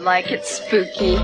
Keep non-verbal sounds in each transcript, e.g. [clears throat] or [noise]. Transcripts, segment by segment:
like it spooky.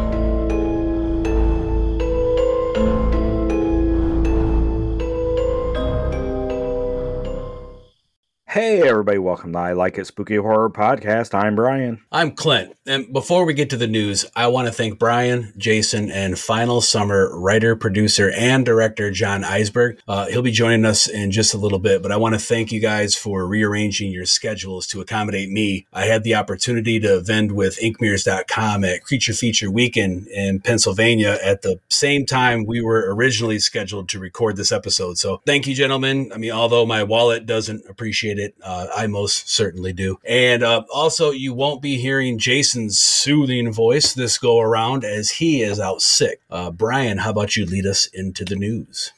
Hey, everybody, welcome to I Like It Spooky Horror Podcast. I'm Brian. I'm Clint. And before we get to the news, I want to thank Brian, Jason, and Final Summer writer, producer, and director John Isberg. Uh, he'll be joining us in just a little bit, but I want to thank you guys for rearranging your schedules to accommodate me. I had the opportunity to vend with inkmirrors.com at Creature Feature Weekend in Pennsylvania at the same time we were originally scheduled to record this episode. So thank you, gentlemen. I mean, although my wallet doesn't appreciate it. Uh, I most certainly do. And uh, also, you won't be hearing Soothing voice this go around as he is out sick. Uh, Brian, how about you lead us into the news?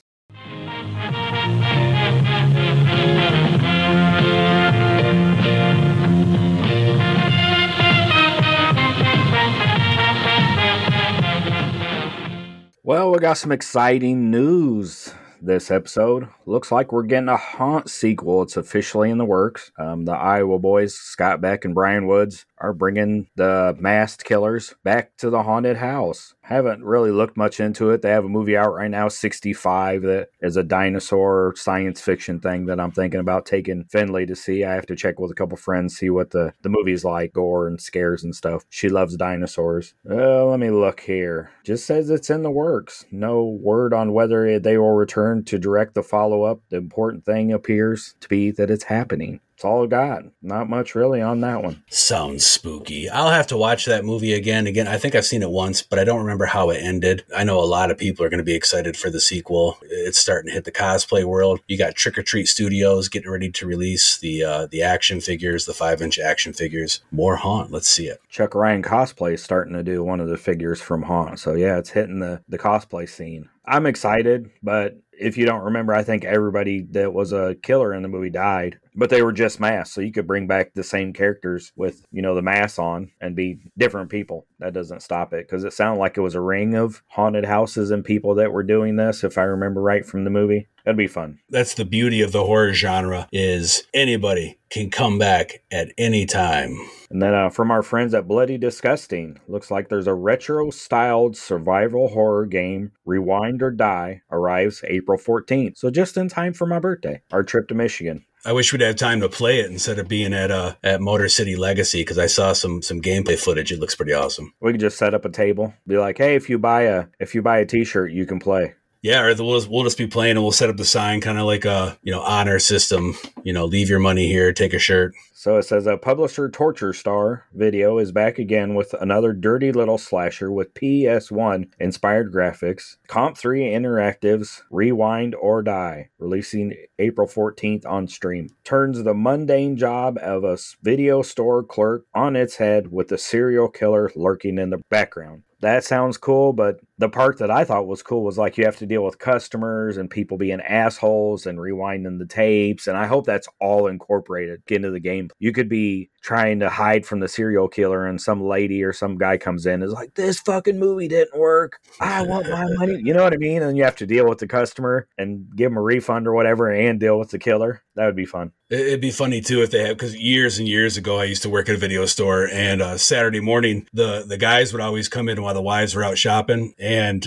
Well, we got some exciting news this episode. Looks like we're getting a Haunt sequel. It's officially in the works. Um, the Iowa boys, Scott Beck and Brian Woods, are bringing the masked killers back to the haunted house. Haven't really looked much into it. They have a movie out right now, 65, that is a dinosaur science fiction thing that I'm thinking about taking Finley to see. I have to check with a couple friends, see what the, the movie's like, gore and scares and stuff. She loves dinosaurs. Uh, let me look here. Just says it's in the works. No word on whether they will return to direct the follow up. The important thing appears to be that it's happening. That's all I got. Not much really on that one. Sounds spooky. I'll have to watch that movie again. Again, I think I've seen it once, but I don't remember how it ended. I know a lot of people are going to be excited for the sequel. It's starting to hit the cosplay world. You got Trick or Treat Studios getting ready to release the uh, the action figures, the five inch action figures. More Haunt. Let's see it. Chuck Ryan cosplay is starting to do one of the figures from Haunt. So yeah, it's hitting the the cosplay scene. I'm excited, but if you don't remember, I think everybody that was a killer in the movie died, but they were just masks. So you could bring back the same characters with, you know, the mask on and be different people. That doesn't stop it because it sounded like it was a ring of haunted houses and people that were doing this, if I remember right from the movie. That'd be fun. That's the beauty of the horror genre is anybody can come back at any time. And then uh, from our friends at Bloody Disgusting, looks like there's a retro styled survival horror game, Rewind or Die, arrives April 14th. So just in time for my birthday, our trip to Michigan. I wish we'd have time to play it instead of being at uh at Motor City Legacy because I saw some some gameplay footage. It looks pretty awesome. We could just set up a table, be like, "Hey, if you buy a if you buy a T-shirt, you can play." Yeah, or we'll, we'll just be playing and we'll set up the sign kind of like a, you know, honor system, you know, leave your money here, take a shirt. So it says a publisher torture star video is back again with another dirty little slasher with PS1 inspired graphics. Comp 3 Interactives Rewind or Die, releasing April 14th on Steam. Turns the mundane job of a video store clerk on its head with a serial killer lurking in the background that sounds cool, but the part that I thought was cool was like you have to deal with customers and people being assholes and rewinding the tapes. And I hope that's all incorporated into the game. You could be trying to hide from the serial killer and some lady or some guy comes in and is like, this fucking movie didn't work. I want my money. You know what I mean? And you have to deal with the customer and give them a refund or whatever and deal with the killer. That would be fun. It'd be funny too if they have because years and years ago I used to work at a video store and uh, Saturday morning the the guys would always come in while the wives were out shopping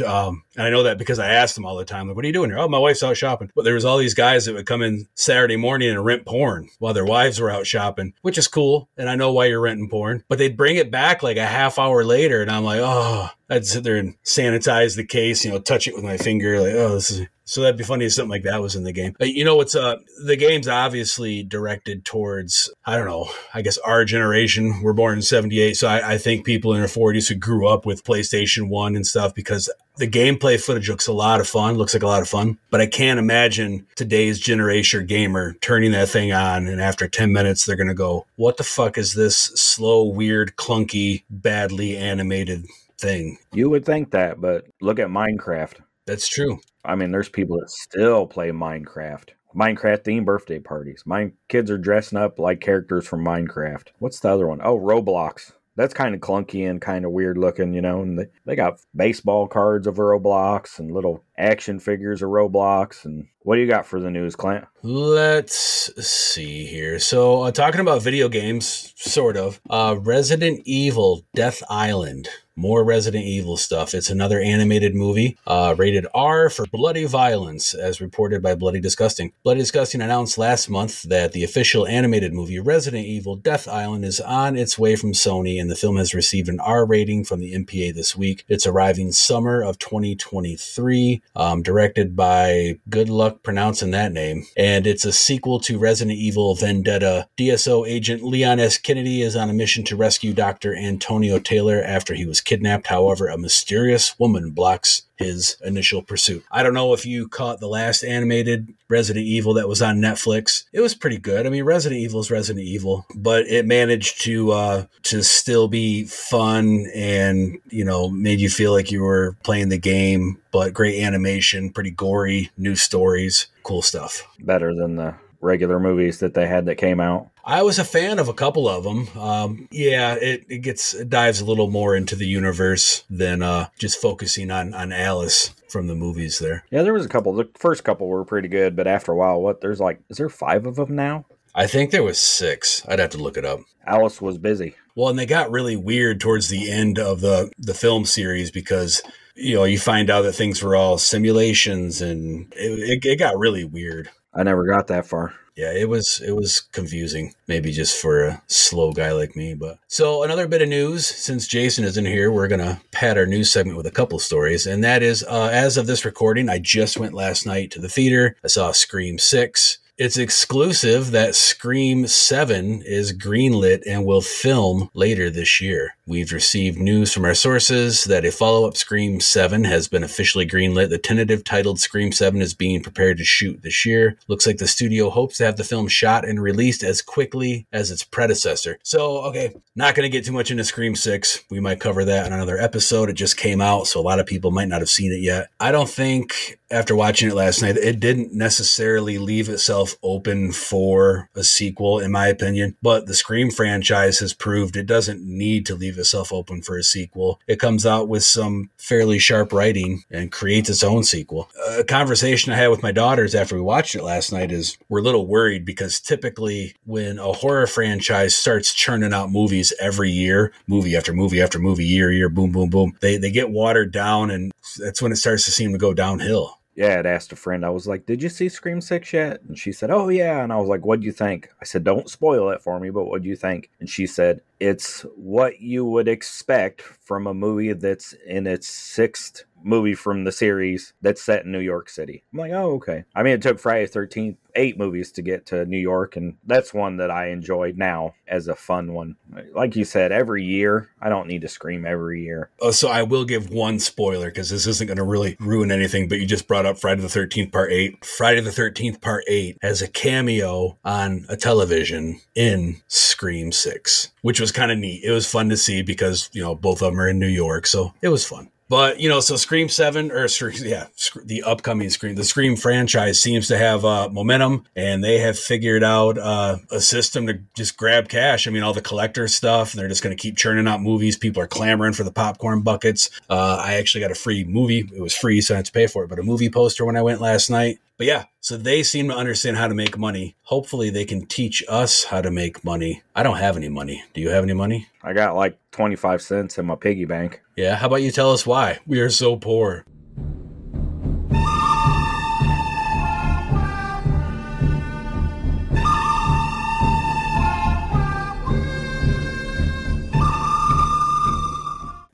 um, and I know that because I asked them all the time like what are you doing here? Oh my wife's out shopping. But there was all these guys that would come in Saturday morning and rent porn while their wives were out shopping which is cool and I know why you're renting porn. But they'd bring it back like a half hour later and I'm like oh I'd sit there and sanitize the case you know touch it with my finger like oh this is so that'd be funny if something like that was in the game. But you know what's uh the game's obviously directed towards I don't know, I guess our generation. We're born in seventy eight, so I, I think people in their forties who grew up with PlayStation One and stuff because the gameplay footage looks a lot of fun, looks like a lot of fun. But I can't imagine today's generation gamer turning that thing on and after ten minutes they're gonna go, What the fuck is this slow, weird, clunky, badly animated thing? You would think that, but look at Minecraft. That's true. I mean, there's people that still play Minecraft. Minecraft themed birthday parties. My kids are dressing up like characters from Minecraft. What's the other one? Oh, Roblox. That's kind of clunky and kind of weird looking, you know. And they, they got baseball cards of Roblox and little action figures of Roblox. And what do you got for the news, Clint? Let's see here. So, uh, talking about video games, sort of. Uh, Resident Evil Death Island more Resident Evil stuff. It's another animated movie, uh, rated R for bloody violence, as reported by Bloody Disgusting. Bloody Disgusting announced last month that the official animated movie Resident Evil Death Island is on its way from Sony, and the film has received an R rating from the MPA this week. It's arriving summer of 2023, um, directed by good luck pronouncing that name, and it's a sequel to Resident Evil Vendetta. DSO agent Leon S. Kennedy is on a mission to rescue Dr. Antonio Taylor after he was kidnapped. However, a mysterious woman blocks his initial pursuit. I don't know if you caught the last animated Resident Evil that was on Netflix. It was pretty good. I mean, Resident Evil is Resident Evil, but it managed to uh, to still be fun and you know made you feel like you were playing the game. But great animation, pretty gory, new stories, cool stuff. Better than the regular movies that they had that came out. I was a fan of a couple of them. Um, yeah, it, it gets it dives a little more into the universe than uh, just focusing on on Alice from the movies. There, yeah, there was a couple. The first couple were pretty good, but after a while, what there's like, is there five of them now? I think there was six. I'd have to look it up. Alice was busy. Well, and they got really weird towards the end of the the film series because you know you find out that things were all simulations and it, it, it got really weird. I never got that far yeah, it was it was confusing, maybe just for a slow guy like me. But so another bit of news since Jason isn't here, we're gonna pad our news segment with a couple stories, and that is uh, as of this recording, I just went last night to the theater. I saw Scream Six. It's exclusive that Scream 7 is greenlit and will film later this year. We've received news from our sources that a follow up Scream 7 has been officially greenlit. The tentative titled Scream 7 is being prepared to shoot this year. Looks like the studio hopes to have the film shot and released as quickly as its predecessor. So, okay, not going to get too much into Scream 6. We might cover that in another episode. It just came out, so a lot of people might not have seen it yet. I don't think, after watching it last night, it didn't necessarily leave itself open for a sequel, in my opinion. But the Scream franchise has proved it doesn't need to leave itself open for a sequel. It comes out with some fairly sharp writing and creates its own sequel. A conversation I had with my daughters after we watched it last night is we're a little worried because typically when a horror franchise starts churning out movies every year, movie after movie after movie, year, year, boom, boom, boom, they, they get watered down and that's when it starts to seem to go downhill yeah, I'd asked a friend, I was like, Did you see Scream 6 yet? And she said, Oh, yeah. And I was like, What'd you think? I said, Don't spoil it for me, but what'd you think? And she said, It's what you would expect from a movie that's in its sixth movie from the series that's set in New York City. I'm like, oh, okay. I mean, it took Friday the 13th eight movies to get to New York, and that's one that I enjoyed now as a fun one. Like you said, every year, I don't need to scream every year. Oh, so I will give one spoiler because this isn't going to really ruin anything, but you just brought up Friday the 13th Part 8. Friday the 13th Part 8 has a cameo on a television in Scream 6, which was kind of neat. It was fun to see because, you know, both of them are in New York, so it was fun. But you know, so Scream Seven or [laughs] yeah, the upcoming Scream, the Scream franchise seems to have uh, momentum, and they have figured out uh, a system to just grab cash. I mean, all the collector stuff, they're just going to keep churning out movies. People are clamoring for the popcorn buckets. Uh, I actually got a free movie; it was free, so I had to pay for it. But a movie poster when I went last night. But yeah, so they seem to understand how to make money. Hopefully, they can teach us how to make money. I don't have any money. Do you have any money? I got like 25 cents in my piggy bank. Yeah, how about you tell us why? We are so poor.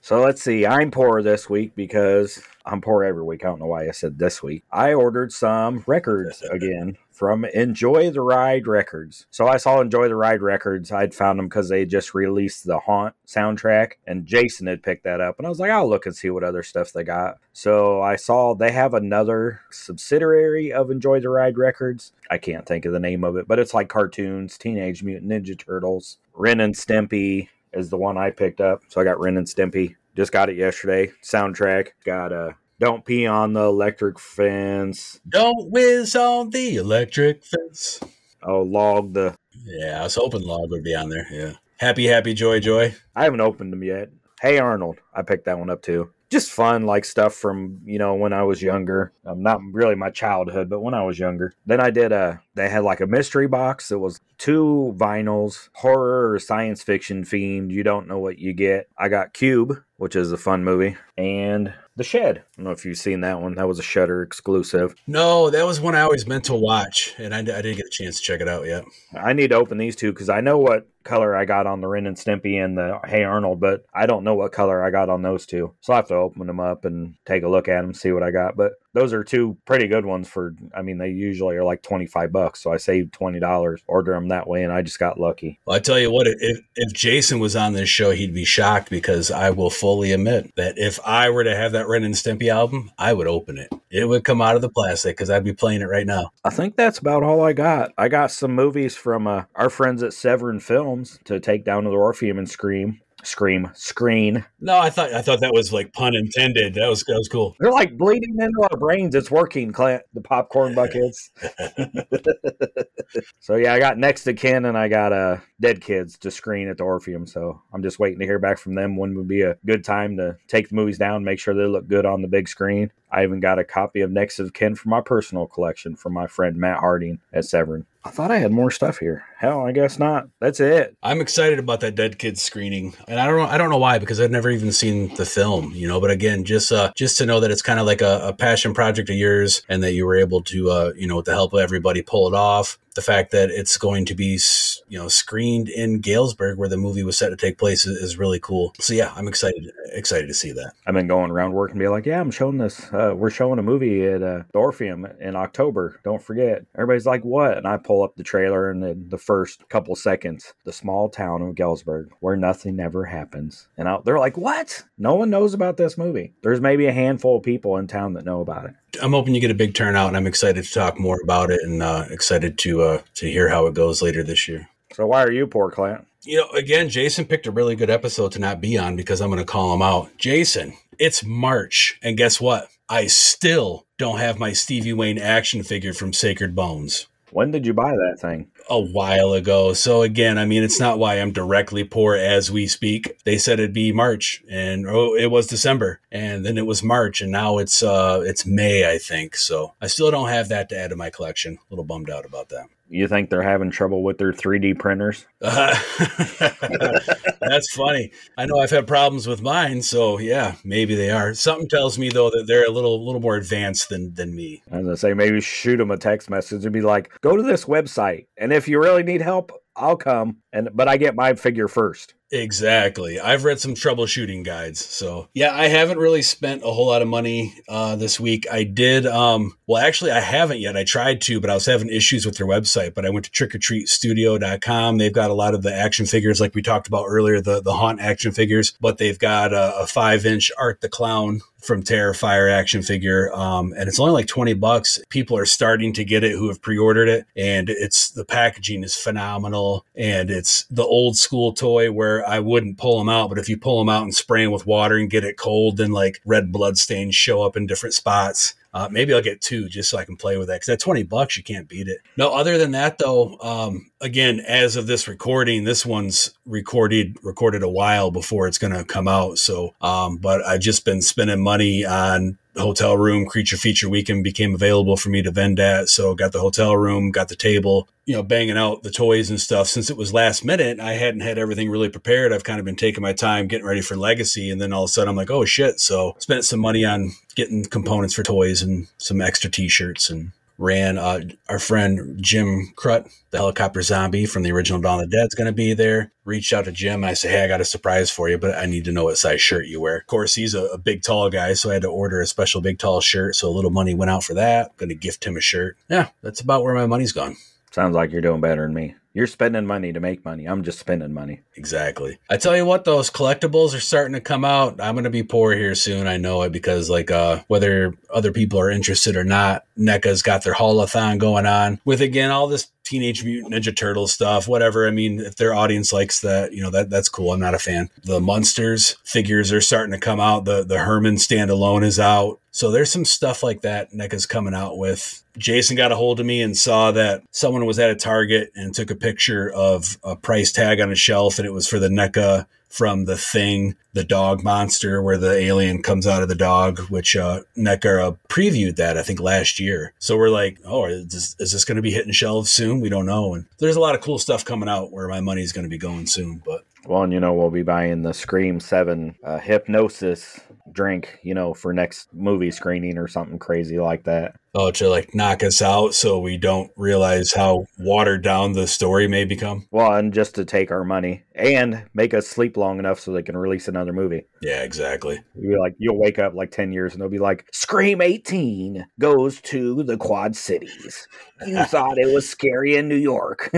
So let's see. I'm poor this week because I'm poor every week. I don't know why I said this week. I ordered some records [laughs] again from Enjoy the Ride Records. So I saw Enjoy the Ride Records. I'd found them because they just released the Haunt soundtrack, and Jason had picked that up. And I was like, I'll look and see what other stuff they got. So I saw they have another subsidiary of Enjoy the Ride Records. I can't think of the name of it, but it's like cartoons, Teenage Mutant Ninja Turtles, Ren and Stimpy, is the one I picked up. So I got Ren and Stimpy. Just got it yesterday. Soundtrack. Got a uh, Don't Pee on the Electric Fence. Don't whiz on the electric fence. Oh, log the. Yeah, I was hoping log would be on there. Yeah. Happy, happy, joy, joy. I haven't opened them yet. Hey Arnold, I picked that one up too. Just fun, like stuff from you know when I was younger. Um, not really my childhood, but when I was younger. Then I did a. They had like a mystery box that was two vinyls, horror or science fiction themed. You don't know what you get. I got Cube, which is a fun movie, and The Shed. I don't know if you've seen that one. That was a Shudder exclusive. No, that was one I always meant to watch, and I, I didn't get a chance to check it out yet. I need to open these two because I know what color I got on the Ren and Stimpy and the Hey Arnold, but I don't know what color I got on those two. So I have to open them up and take a look at them, see what I got. But those are two pretty good ones for, I mean, they usually are like 25 bucks. So I saved $20, order them that way, and I just got lucky. Well, I tell you what, if, if Jason was on this show, he'd be shocked because I will fully admit that if I were to have that Ren and Stimpy album, I would open it. It would come out of the plastic because I'd be playing it right now. I think that's about all I got. I got some movies from uh, our friends at Severin Films to take down to the Orpheum and Scream. Scream, screen. No, I thought I thought that was like pun intended. That was that was cool. They're like bleeding into our brains. It's working, Clint. The popcorn buckets. [laughs] so yeah, I got Next of Kin and I got uh Dead Kids to screen at the Orpheum. So I'm just waiting to hear back from them. When would be a good time to take the movies down, make sure they look good on the big screen. I even got a copy of Next of Kin for my personal collection from my friend Matt Harding at Severin. I thought I had more stuff here. Hell, I guess not. That's it. I'm excited about that Dead Kids screening, and I don't know, I don't know why because I've never even seen the film, you know. But again, just uh, just to know that it's kind of like a, a, passion project of yours, and that you were able to, uh, you know, with the help of everybody, pull it off. The fact that it's going to be, you know, screened in Galesburg, where the movie was set to take place, is, is really cool. So yeah, I'm excited excited to see that. I've been going around work and be like, yeah, I'm showing this. Uh, we're showing a movie at uh, the Orpheum in October. Don't forget. Everybody's like, what? And I pull up the trailer, and in the first couple seconds, the small town of Galesburg, where nothing ever happens. And I, they're like, what? No one knows about this movie. There's maybe a handful of people in town that know about it. I'm hoping you get a big turnout, and I'm excited to talk more about it, and uh, excited to uh, to hear how it goes later this year. So why are you poor, Clint? You know, again, Jason picked a really good episode to not be on because I'm going to call him out. Jason, it's March, and guess what? I still don't have my Stevie Wayne action figure from Sacred Bones. When did you buy that thing? A while ago. So again, I mean, it's not why I'm directly poor as we speak. They said it'd be March, and oh, it was December, and then it was March, and now it's uh it's May, I think. So I still don't have that to add to my collection. A little bummed out about that. You think they're having trouble with their 3D printers? Uh, [laughs] that's funny. I know I've had problems with mine, so yeah, maybe they are. Something tells me though that they're a little little more advanced than than me. I was gonna say maybe shoot them a text message and be like, "Go to this website, and if you really need help, I'll come." And but I get my figure first. Exactly. I've read some troubleshooting guides. So, yeah, I haven't really spent a whole lot of money uh, this week. I did, um, well, actually, I haven't yet. I tried to, but I was having issues with their website. But I went to trickortreatstudio.com. They've got a lot of the action figures, like we talked about earlier, the, the Haunt action figures, but they've got a, a five inch Art the Clown from Terrifier action figure. Um, and it's only like 20 bucks. People are starting to get it who have pre ordered it. And it's the packaging is phenomenal. And it's the old school toy where I wouldn't pull them out, but if you pull them out and spray them with water and get it cold, then like red blood stains show up in different spots. Uh, maybe I'll get two just so I can play with that because at 20 bucks, you can't beat it. No, other than that, though, um, again, as of this recording, this one's recorded recorded a while before it's going to come out. So, um, but I've just been spending money on hotel room creature feature weekend became available for me to vend at. So got the hotel room got the table you know banging out the toys and stuff. Since it was last minute i hadn't had everything really prepared. I've kind of been taking my time getting ready for legacy and then all of a sudden i'm like oh shit. So spent some money on getting components for toys and some extra t-shirts and ran uh, our friend Jim Krut, the helicopter zombie from the original Dawn of the Dead, is going to be there. Reached out to Jim. and I said, Hey, I got a surprise for you, but I need to know what size shirt you wear. Of course, he's a, a big, tall guy, so I had to order a special big, tall shirt. So a little money went out for that. Going to gift him a shirt. Yeah, that's about where my money's gone. Sounds like you're doing better than me. You're spending money to make money. I'm just spending money. Exactly. I tell you what, those collectibles are starting to come out. I'm going to be poor here soon. I know it because, like, uh, whether other people are interested or not, NECA's got their haulathon going on with again all this Teenage Mutant Ninja Turtle stuff, whatever. I mean, if their audience likes that, you know, that that's cool. I'm not a fan. The Munsters figures are starting to come out. The the Herman standalone is out. So there's some stuff like that NECA's coming out with. Jason got a hold of me and saw that someone was at a Target and took a picture of a price tag on a shelf, and it was for the NECA from the thing, the dog monster, where the alien comes out of the dog, which uh, NECA previewed that I think last year. So we're like, oh, is this, is this going to be hitting shelves soon? We don't know. And there's a lot of cool stuff coming out where my money is going to be going soon. But well, and you know, we'll be buying the Scream 7 uh, hypnosis drink, you know, for next movie screening or something crazy like that. Oh, to like knock us out so we don't realize how watered down the story may become. Well, and just to take our money and make us sleep long enough so they can release another movie. Yeah, exactly. You'll like, you'll wake up like 10 years and they'll be like, Scream 18 goes to the Quad Cities. You [laughs] thought it was scary in New York.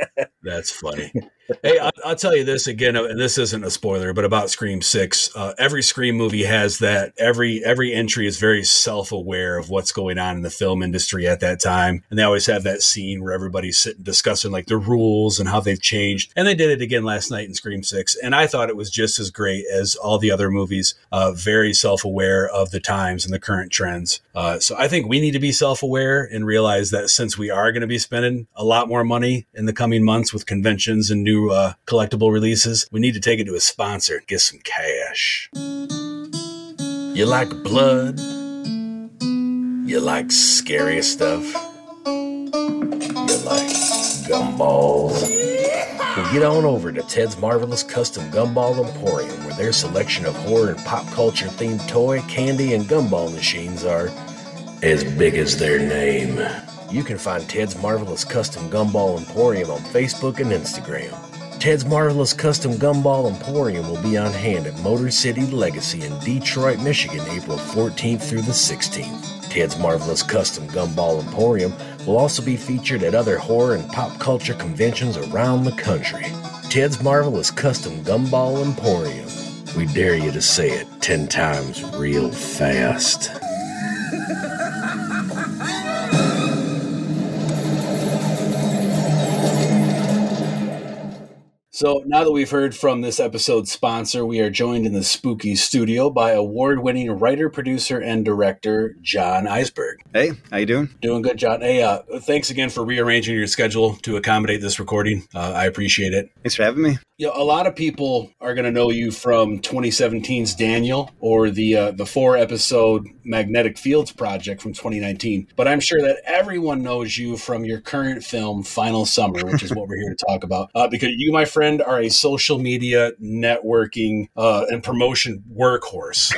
[laughs] That's funny. hey, I'll, I'll, tell you this again, and this isn't a spoiler, but about Scream Six, uh, every Scream movie has that. Every every entry is very self aware of what's going on in the film industry at that time, and they always have that scene where everybody's sitting discussing like the rules and how they've changed. And they did it again last night in Scream Six, and I thought it was just as great as all the other movies. Uh, very self aware of the times and the current trends. Uh, so I think we need to be self aware and realize that since we are going to be spending a lot more money in the coming months with conventions and new new uh, collectible releases, we need to take it to a sponsor and get some cash. You like blood? You like scary stuff? You like gumballs? Get on over to Ted's Marvelous Custom Gumball Emporium, where their selection of horror and pop culture themed toy, candy, and gumball machines are as big as their name. You can find Ted's Marvelous Custom Gumball Emporium on Facebook and Instagram. Ted's Marvelous Custom Gumball Emporium will be on hand at Motor City Legacy in Detroit, Michigan, April 14th through the 16th. Ted's Marvelous Custom Gumball Emporium will also be featured at other horror and pop culture conventions around the country. Ted's Marvelous Custom Gumball Emporium. We dare you to say it 10 times real fast. [laughs] So now that we've heard from this episode's sponsor, we are joined in the spooky studio by award-winning writer, producer, and director John Isberg. Hey, how you doing? Doing good, John. Hey, uh, thanks again for rearranging your schedule to accommodate this recording. Uh, I appreciate it. Thanks for having me you know, a lot of people are going to know you from 2017's Daniel or the uh, the four episode Magnetic Fields project from 2019. But I'm sure that everyone knows you from your current film Final Summer, which is what we're here to talk about. Uh, because you, my friend, are a social media networking uh, and promotion workhorse.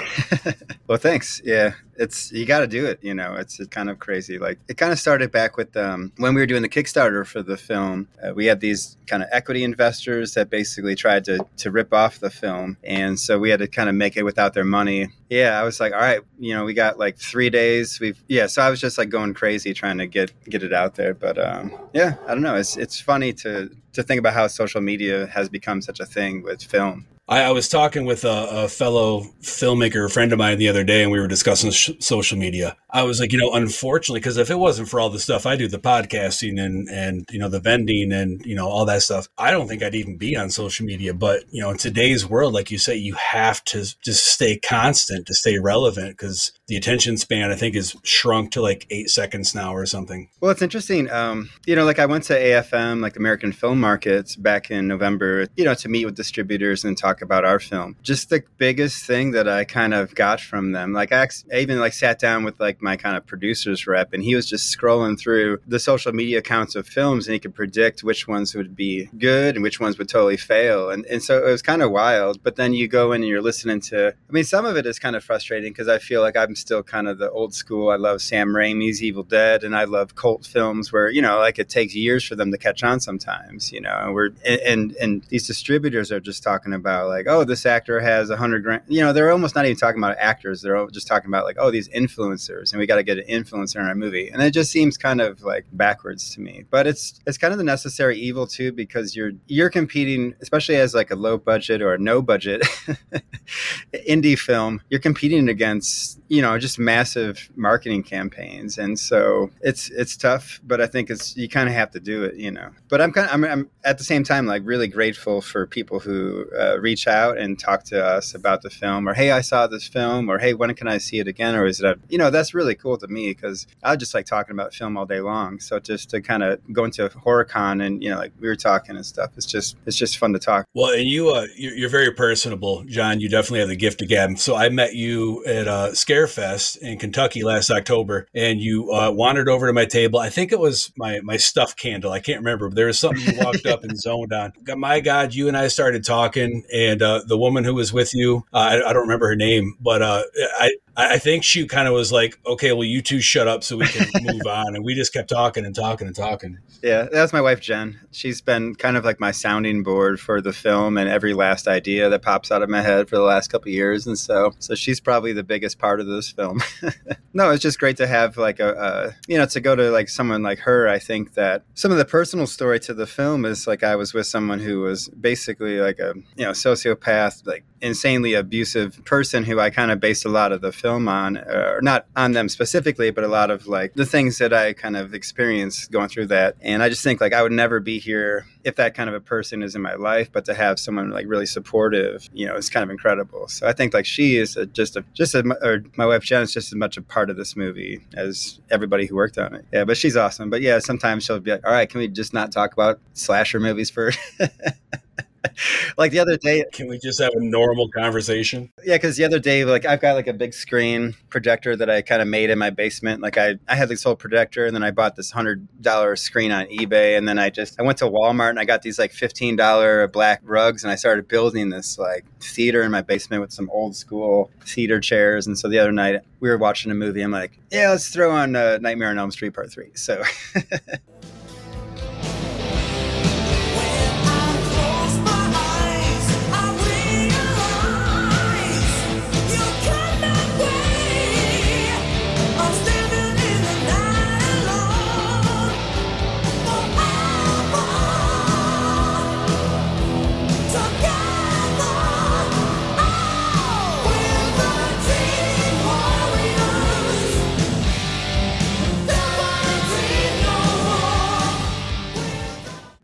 [laughs] well, thanks. Yeah, it's you got to do it. You know, it's, kind of crazy. Like it kind of started back with um, when we were doing the Kickstarter for the film. Uh, we had these kind of equity investors that basically tried to to rip off the film, and so we had to kind of make it without their money. Yeah, I was like, all right, you know, we got like three days. We've yeah, so I was just like going crazy trying to get get it out there. But um, yeah, I don't know. It's it's funny to to think about how social media has become such a thing with film. I, I was talking with a, a, fellow filmmaker, a friend of mine, the other day, and we were discussing sh- social media. I was like, you know, unfortunately, because if it wasn't for all the stuff I do, the podcasting and and you know the vending and you know all that stuff, I don't think I'd even be on social media. But you know, in today's world, like you say, you have to just stay constant to stay relevant because the attention span, I think, is shrunk to like eight seconds now or something. Well, it's interesting. Um, you know, like I went to AFM, like American Film Markets, back in November. You know, to meet with distributors and talk about our film. Just the biggest thing that I kind of got from them, like I even like sat down with like my kind of producers rep, and he was just scrolling through the social media accounts of films, and he could predict which ones would be good and which ones would totally fail, and and so it was kind of wild. But then you go in and you're listening to, I mean, some of it is kind of frustrating because I feel like I'm still kind of the old school. I love Sam Raimi's Evil Dead, and I love cult films where you know like it takes years for them to catch on sometimes, you know, and we're and and, and these distributors are just talking about like, oh, this actor has a hundred grand. You know, they're almost not even talking about actors. They're just talking about like, oh, these influencers, and we got to get an influencer in our movie. And it just seems kind of like backwards to me. But it's it's kind of the necessary evil too, because you're you're competing, especially as like a low budget or no budget [laughs] indie film. You're competing against you know just massive marketing campaigns, and so it's it's tough. But I think it's you kind of have to do it, you know. But I'm kind of I'm, I'm at the same time like really grateful for people who uh, reach out and talk to us about the film, or hey, I saw this film, or hey, when can I see it again, or is it a, you know that's really cool to me because I just like talking about film all day long. So just to kind of go into HorrorCon and you know like we were talking and stuff, it's just it's just fun to talk. Well, and you uh, you're very personable, John. You definitely have the gift of gab. So I met you at uh, Scarefest in Kentucky last October, and you uh, wandered over to my table. I think it was my my stuffed candle. I can't remember, but there was something you walked up and [laughs] zoned on. My God, you and I started talking, and uh, the woman who was with you, uh, I, I, don't remember her name, but uh, I I think she kind of was like, okay, well, you two shut up so we can [laughs] move on. And we just kept talking and talking and talking. Yeah, that's my wife, Jen. She's been kind of like my sounding board for the film and every last idea that pops out of my head for the last couple years. And so, so she's probably the biggest part of this film. [laughs] no, it's just great to have like a, a, you know, to go to like someone like her. I think that some of the personal story to the film is like I was with someone who was basically like a, you know, sociopath, like insanely abusive person who I kind of based a lot of the film on, uh, or not on them specifically, but a lot of like the things that I kind of experienced going through that. And I just think like I would never be here if that kind of a person is in my life, but to have someone like really supportive, you know, is kind of incredible. So I think like she is a, just a, just a, or my wife Jen is just as much a part of this movie as everybody who worked on it. Yeah, but she's awesome. But yeah, sometimes she'll be like, all right, can we just not talk about slasher movies for [laughs] like the other day can we just have a normal conversation? Yeah because the other day like i've got like a big screen projector that i kind of made in my basement. Like i i had this whole projector and then i bought this hundred dollar screen on ebay and then i just i went to walmart and i got these like fifteen dollar black rugs and i started building this like theater in my basement with some old school theater chairs. And so the other night we were watching a movie. I'm like yeah let's throw on uh, nightmare on elm street part three. So [laughs]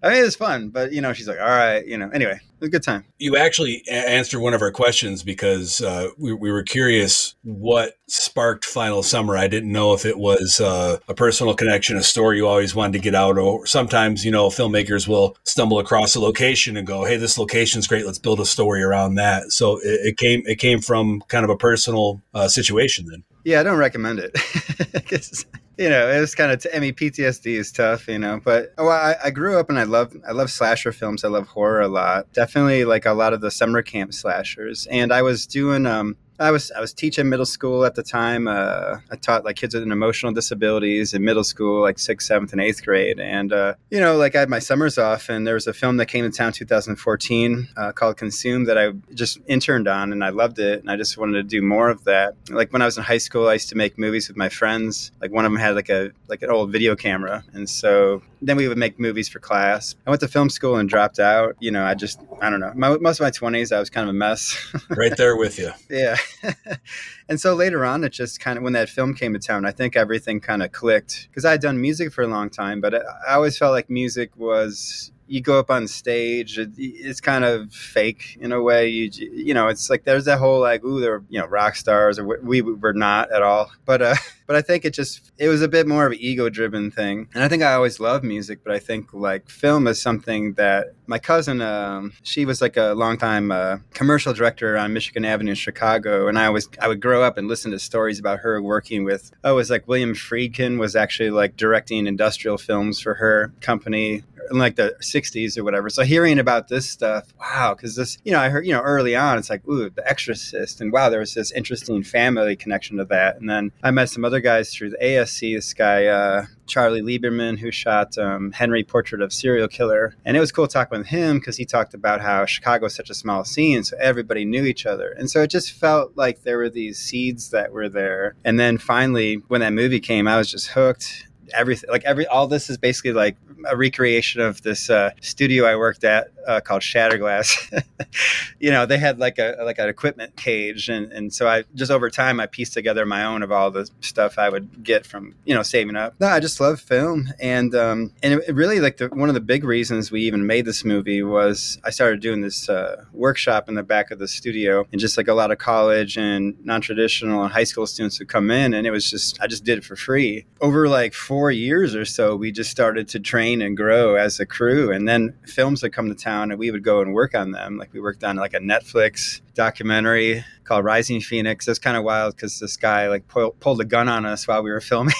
I mean, it was fun, but you know, she's like, all right, you know, anyway, it was a good time. You actually answered one of our questions because uh, we, we, were curious what sparked Final Summer. I didn't know if it was uh, a personal connection, a story you always wanted to get out, or sometimes, you know, filmmakers will stumble across a location and go, hey, this location's great. Let's build a story around that. So it, it came, it came from kind of a personal uh, situation then. Yeah, I don't recommend it. [laughs] you know, it was kind of. T- I mean, PTSD is tough, you know. But oh, I, I grew up and I love I love slasher films. I love horror a lot. Definitely like a lot of the summer camp slashers. And I was doing um I was I was teaching middle school at the time. Uh, I taught like kids with emotional disabilities in middle school, like sixth, seventh, and eighth grade. And uh, you know, like I had my summers off, and there was a film that came to town 2014 uh, called Consume that I just interned on, and I loved it, and I just wanted to do more of that. Like when I was in high school, I used to make movies with my friends. Like one of them had like a like an old video camera, and so then we would make movies for class. I went to film school and dropped out. You know, I just I don't know. My, most of my 20s, I was kind of a mess. [laughs] right there with you. Yeah. [laughs] and so later on, it just kind of, when that film came to town, I think everything kind of clicked because I had done music for a long time, but I always felt like music was, you go up on stage, it, it's kind of fake in a way. You you know, it's like there's that whole like, ooh, they're you know rock stars, or we, we were not at all. [laughs] But uh, but I think it just it was a bit more of an ego driven thing. And I think I always loved music, but I think like film is something that my cousin, um, she was like a longtime uh, commercial director on Michigan Avenue in Chicago, and I was I would grow up and listen to stories about her working with. Oh, it was like William Friedkin was actually like directing industrial films for her company in like the 60s or whatever. So hearing about this stuff, wow, because this, you know, I heard, you know, early on, it's like, ooh, The Exorcist, and wow, there was this interesting family connection to that. And then I met some other guys through the ASC. This guy, uh, Charlie Lieberman, who shot um, Henry Portrait of Serial Killer. And it was cool talking with him because he talked about how Chicago is such a small scene, so everybody knew each other. And so it just felt like there were these seeds that were there. And then finally, when that movie came, I was just hooked everything like every all this is basically like a recreation of this uh, studio I worked at uh, called Shatterglass. [laughs] you know, they had like a like an equipment cage, and and so I just over time I pieced together my own of all the stuff I would get from you know saving up. No, I just love film, and um, and it really like the, one of the big reasons we even made this movie was I started doing this uh, workshop in the back of the studio, and just like a lot of college and non traditional and high school students would come in, and it was just I just did it for free over like four years or so. We just started to train and grow as a crew, and then films would come to town and we would go and work on them. Like we worked on like a Netflix documentary called Rising Phoenix. It's kind of wild because this guy like pull, pulled a gun on us while we were filming.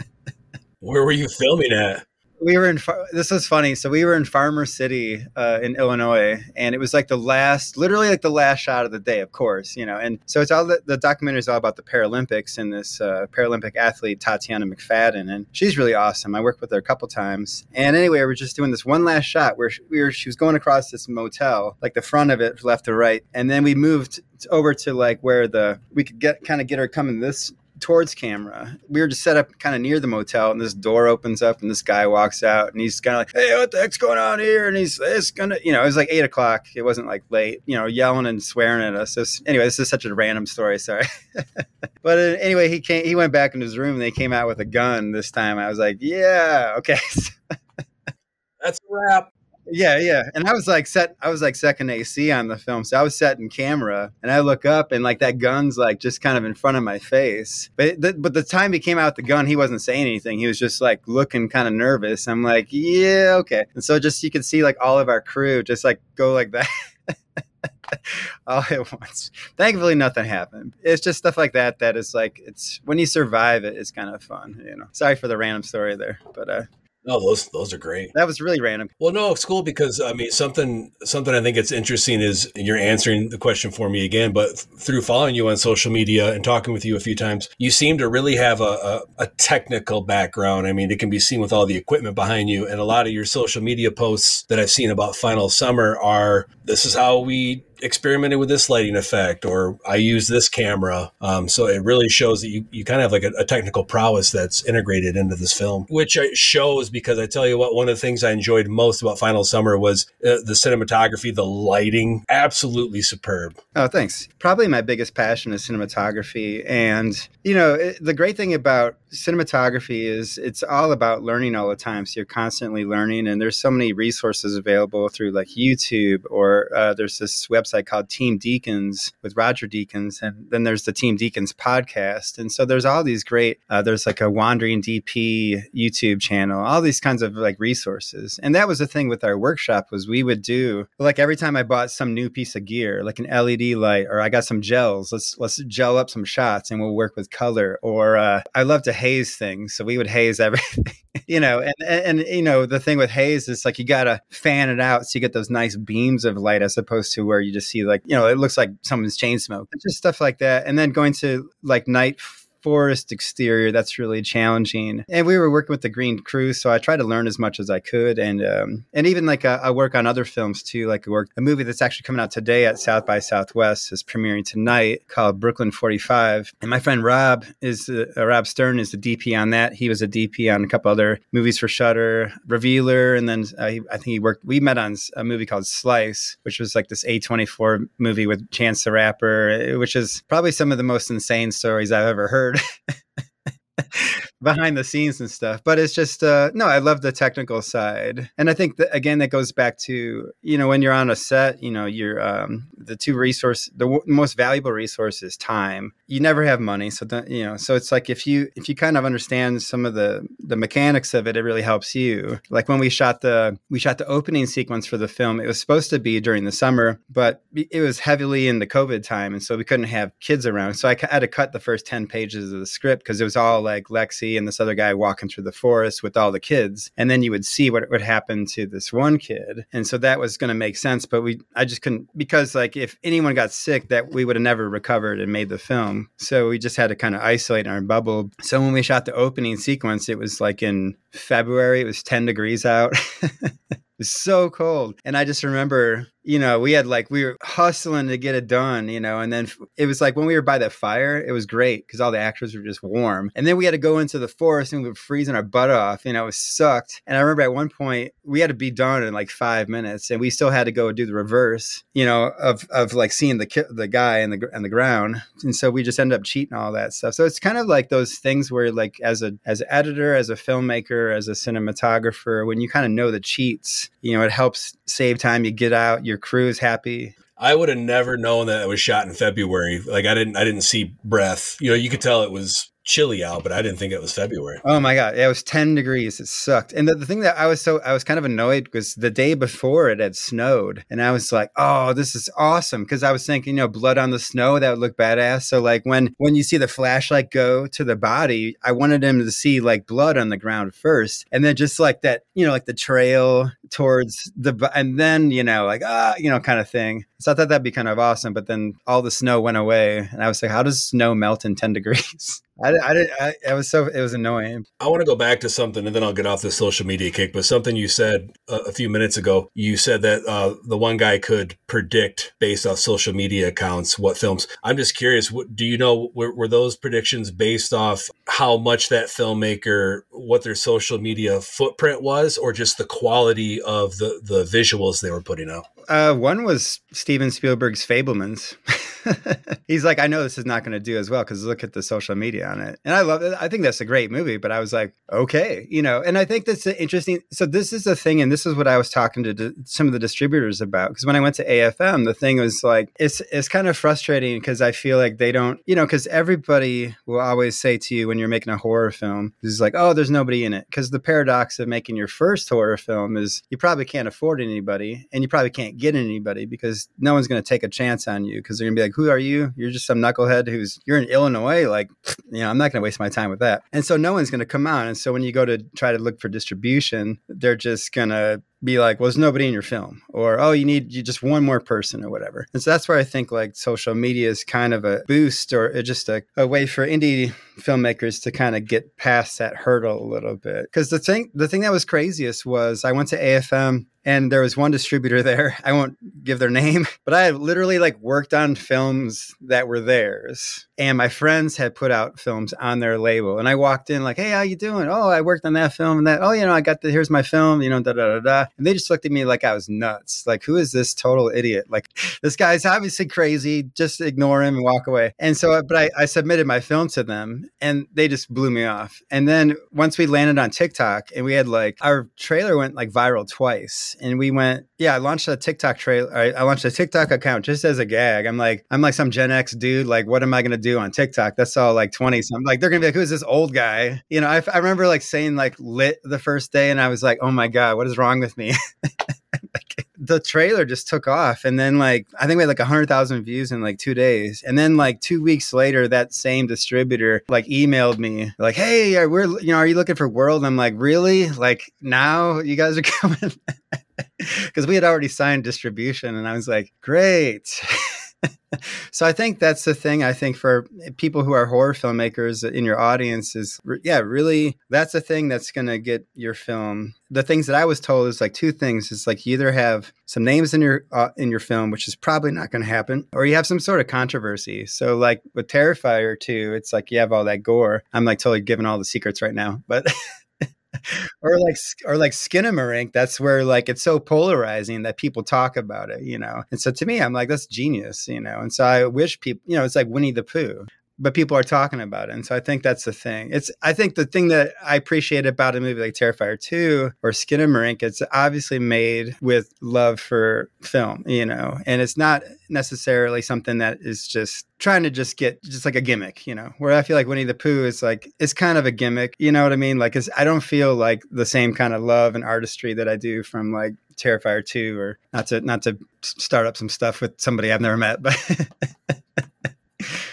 [laughs] Where were you filming at? We were in this was funny so we were in farmer city uh, in illinois and it was like the last literally like the last shot of the day of course you know and so it's all the, the documentary is all about the paralympics and this uh, paralympic athlete tatyana mcfadden and she's really awesome. I worked with her a couple times and anyway we were just doing this one last shot where we were she was going across this motel like the front of it left to right and then we moved over to like where the we could get kind of get her coming this towards camera. We were just set up kind of near the motel, and this door opens up, and this guy walks out, and he's kind of like, "Hey, what the heck's going on here?" And he's, "It's gonna," you know, it was like eight o'clock. It wasn't like late, you know, yelling and swearing at us. So anyway, this is such a random story. Sorry, [laughs] but uh, anyway, he came. He went back in his room. and They came out with a gun this time. I was like, "Yeah, okay." [laughs] That's a wrap. Yeah, yeah. And I was like set I was like second AC on the film. So I was setting camera and I look up and like that gun's like just kind of in front of my face. But the, but the time he came out with the gun, he wasn't saying anything. He was just like looking kind of nervous. I'm like, "Yeah, okay." And so just you could see like all of our crew just like go like that. [laughs] all at once. Thankfully, nothing happened. It's just stuff like that that is like it's when you survive it, it's kind of fun. You know. Sorry for the random story there, but uh, no, those those are great. That was really random. Well, no, it's cool because I mean something something I think it's interesting is you're answering the question for me again, but through following you on social media and talking with you a few times, you seem to really have a, a, a technical background. I mean, it can be seen with all the equipment behind you, and a lot of your social media posts that I've seen about Final Summer are this is how we experimented with this lighting effect or I use this camera. Um, so it really shows that you, you kind of have like a, a, technical prowess that's integrated into this film, which shows because I tell you what, one of the things I enjoyed most about Final Summer was uh, the cinematography, the lighting, absolutely superb. Oh, thanks. Probably my biggest passion is cinematography. And, you know, it, the great thing about cinematography is it's all about learning all the time. So you're constantly learning, and there's so many resources available through like YouTube or uh, there's this website called Team Deakins with Roger Deakins, and then there's the Team Deakins podcast. And so there's all these great. Uh, there's like a Wandering DP YouTube channel, all these kinds of like resources. And that was the thing with our workshop was we would do like every time I bought some new piece of gear, like an LED light, or I got some gels. Let's let's gel up some shots, and we'll work with color. Or uh, I love to haze things. So we would haze everything, [laughs] you know, and, and, and, you know, the thing with haze is like you got to fan it out so you get those nice beams of light as opposed to where you just see like, you know, it looks like someone's chain smoke. It's just stuff like that. And then going to like night forest exterior that's really challenging. And we were working with the Green Crew, so I tried to learn as much as I could, and um, and even like uh, I work on other films too. Like work a movie that's actually coming out today at South by Southwest is premiering tonight called Brooklyn Forty Five. And my friend Rob is uh, Rob Stern is the DP on that. He was a DP on a couple other movies for Shudder, Revealer, and then uh, he, I think he worked. We met on a movie called Slice, which was like this A twenty four movie with Chance the Rapper, which is probably some of the most insane stories I've ever heard weird. [laughs] behind the scenes and stuff but it's just uh no i love the technical side. And i think that again that goes back to you know when you're on a set you know you're um the two resource the w- most valuable resource is time. You never have money so you know so it's like if you if you kind of understand some of the the mechanics of it it really helps you. Like when we shot the we shot the opening sequence for the film it was supposed to be during the summer but it was heavily in the covid time and so we couldn't have kids around. So i had to cut the first 10 pages of the script because it was all like lexi And this other guy walking through the forest with all the kids. And then you would see what would happen to this one kid. And so that was going to make sense. But we, I just couldn't, because like if anyone got sick, that we would have never recovered and made the film. So we just had to kind of isolate in our bubble. So when we shot the opening sequence, it was like in February, it was 10 degrees out. [laughs] it was so cold. And I just remember you know, we had like, we were hustling to get it done, you know, and then it was like when we were by the fire, it was great because all the actors were just warm. And then we had to go into the forest and we were freezing our butt off, you know, it sucked. And I remember at one point we had to be done in like five minutes and we still had to go do the reverse, you know, of, of like seeing the, the guy in the, on the ground. And so we just ended up cheating all that stuff. So it's kind of like those things where like as a, as an editor, as a filmmaker, as a cinematographer, when you kind of know the cheats, you know, it helps save time. You get out, you your crew is happy. I would have never known that it was shot in February. Like I didn't, I didn't see breath. You know, you could tell it was chilly out, but I didn't think it was February. Oh my god, it was ten degrees. It sucked. And the, the thing that I was so I was kind of annoyed because the day before it had snowed, and I was like, oh, this is awesome because I was thinking, you know, blood on the snow that would look badass. So like when when you see the flashlight go to the body, I wanted him to see like blood on the ground first, and then just like that, you know, like the trail towards the and then you know like ah you know kind of thing. So I thought that'd be kind of awesome, but then all the snow went away, and I was like, how does snow melt in ten degrees? [laughs] I, I didn't. I, was so. It was annoying. I want to go back to something, and then I'll get off the social media kick. But something you said a, a few minutes ago. You said that uh, the one guy could predict based off social media accounts what films. I'm just curious. What, do you know? Were, were those predictions based off how much that filmmaker, what their social media footprint was, or just the quality of the the visuals they were putting out? Uh, one was Steven Spielberg's Fabelmans. [laughs] [laughs] He's like, I know this is not going to do as well because look at the social media on it. And I love it. I think that's a great movie, but I was like, okay, you know, and I think that's interesting. So this is the thing, and this is what I was talking to some of the distributors about. Because when I went to AFM, the thing was like, it's it's kind of frustrating because I feel like they don't, you know, because everybody will always say to you when you're making a horror film, is like, oh, there's nobody in it. Because the paradox of making your first horror film is you probably can't afford anybody, and you probably can't get anybody because no one's going to take a chance on you because they're going to be like, who are you? You're just some knucklehead who's you're in Illinois. Like, you know, I'm not going to waste my time with that. And so no one's going to come out. And so when you go to try to look for distribution, they're just going to be like, well, there's nobody in your film, or oh, you need you just one more person, or whatever. And so that's where I think like social media is kind of a boost, or just a, a way for indie filmmakers to kind of get past that hurdle a little bit. Because the thing the thing that was craziest was I went to AFM and there was one distributor [laughs] there. I won't give their name, [laughs] but I literally like worked on films that were theirs, and my friends had put out films on their label. And I walked in like, "Hey, how you doing? Oh, I worked on that film and that. Oh, you know, I got the here's my film. You know, da da da da." And they just looked at me like I was nuts. Like, who is this total idiot? Like, [laughs] this guy's obviously crazy. Just ignore him and walk away. And so, but I, I submitted my film to them, and they just blew me off. And then once we landed on TikTok, and we had like our trailer went like viral twice and we went, yeah, I launched a TikTok trailer. I, launched a TikTok account just as a gag. I'm like, I'm like some Gen X dude. Like, what am I going to do on TikTok? That's all like 20 something. Like, they're going to be like, who's this old guy? You know, I, I remember like saying like lit the first day and I was like, oh my God, what is wrong with me? [laughs] like, the trailer just took off and then like i think we had like 100000 views in like two days. And then like two weeks later that same distributor like emailed me like hey we're you know are you looking for world? I'm like really? Like now you guys are [laughs] coming? Because we had already signed distribution and i was like great [laughs] [laughs] so I think that's the thing. I think for people who are horror filmmakers in your audience is, yeah, really, that's the thing that's going to get your film. The things that I was told is like two things. It's like you either have some names in your uh, in your film, which is probably not going to happen, or you have some sort of controversy. So like with Terrifier 2, it's like you have all that gore. I'm like totally giving all the secrets right now, but. [laughs] or like or like Skinamarink, that's where like it's so polarizing that people talk about it, you know. And so to me, I'm like, that's genius, you know. And so I wish people, you know, it's like Winnie the Pooh but people are talking about it. And so I think that's the thing. It's I think the thing that I appreciate about a movie like Terrifier 2 or Skinamarink, it's obviously made with love for film, you know, and it's not necessarily something that is just trying to just get just like a gimmick, you know, where I feel like Winnie the Pooh is like, it's kind of a gimmick, you know what I mean? Like, I don't feel like the same kind of love and artistry that I do from like Terrifier 2 or not to, not to start up some stuff with somebody I've never met, but [laughs]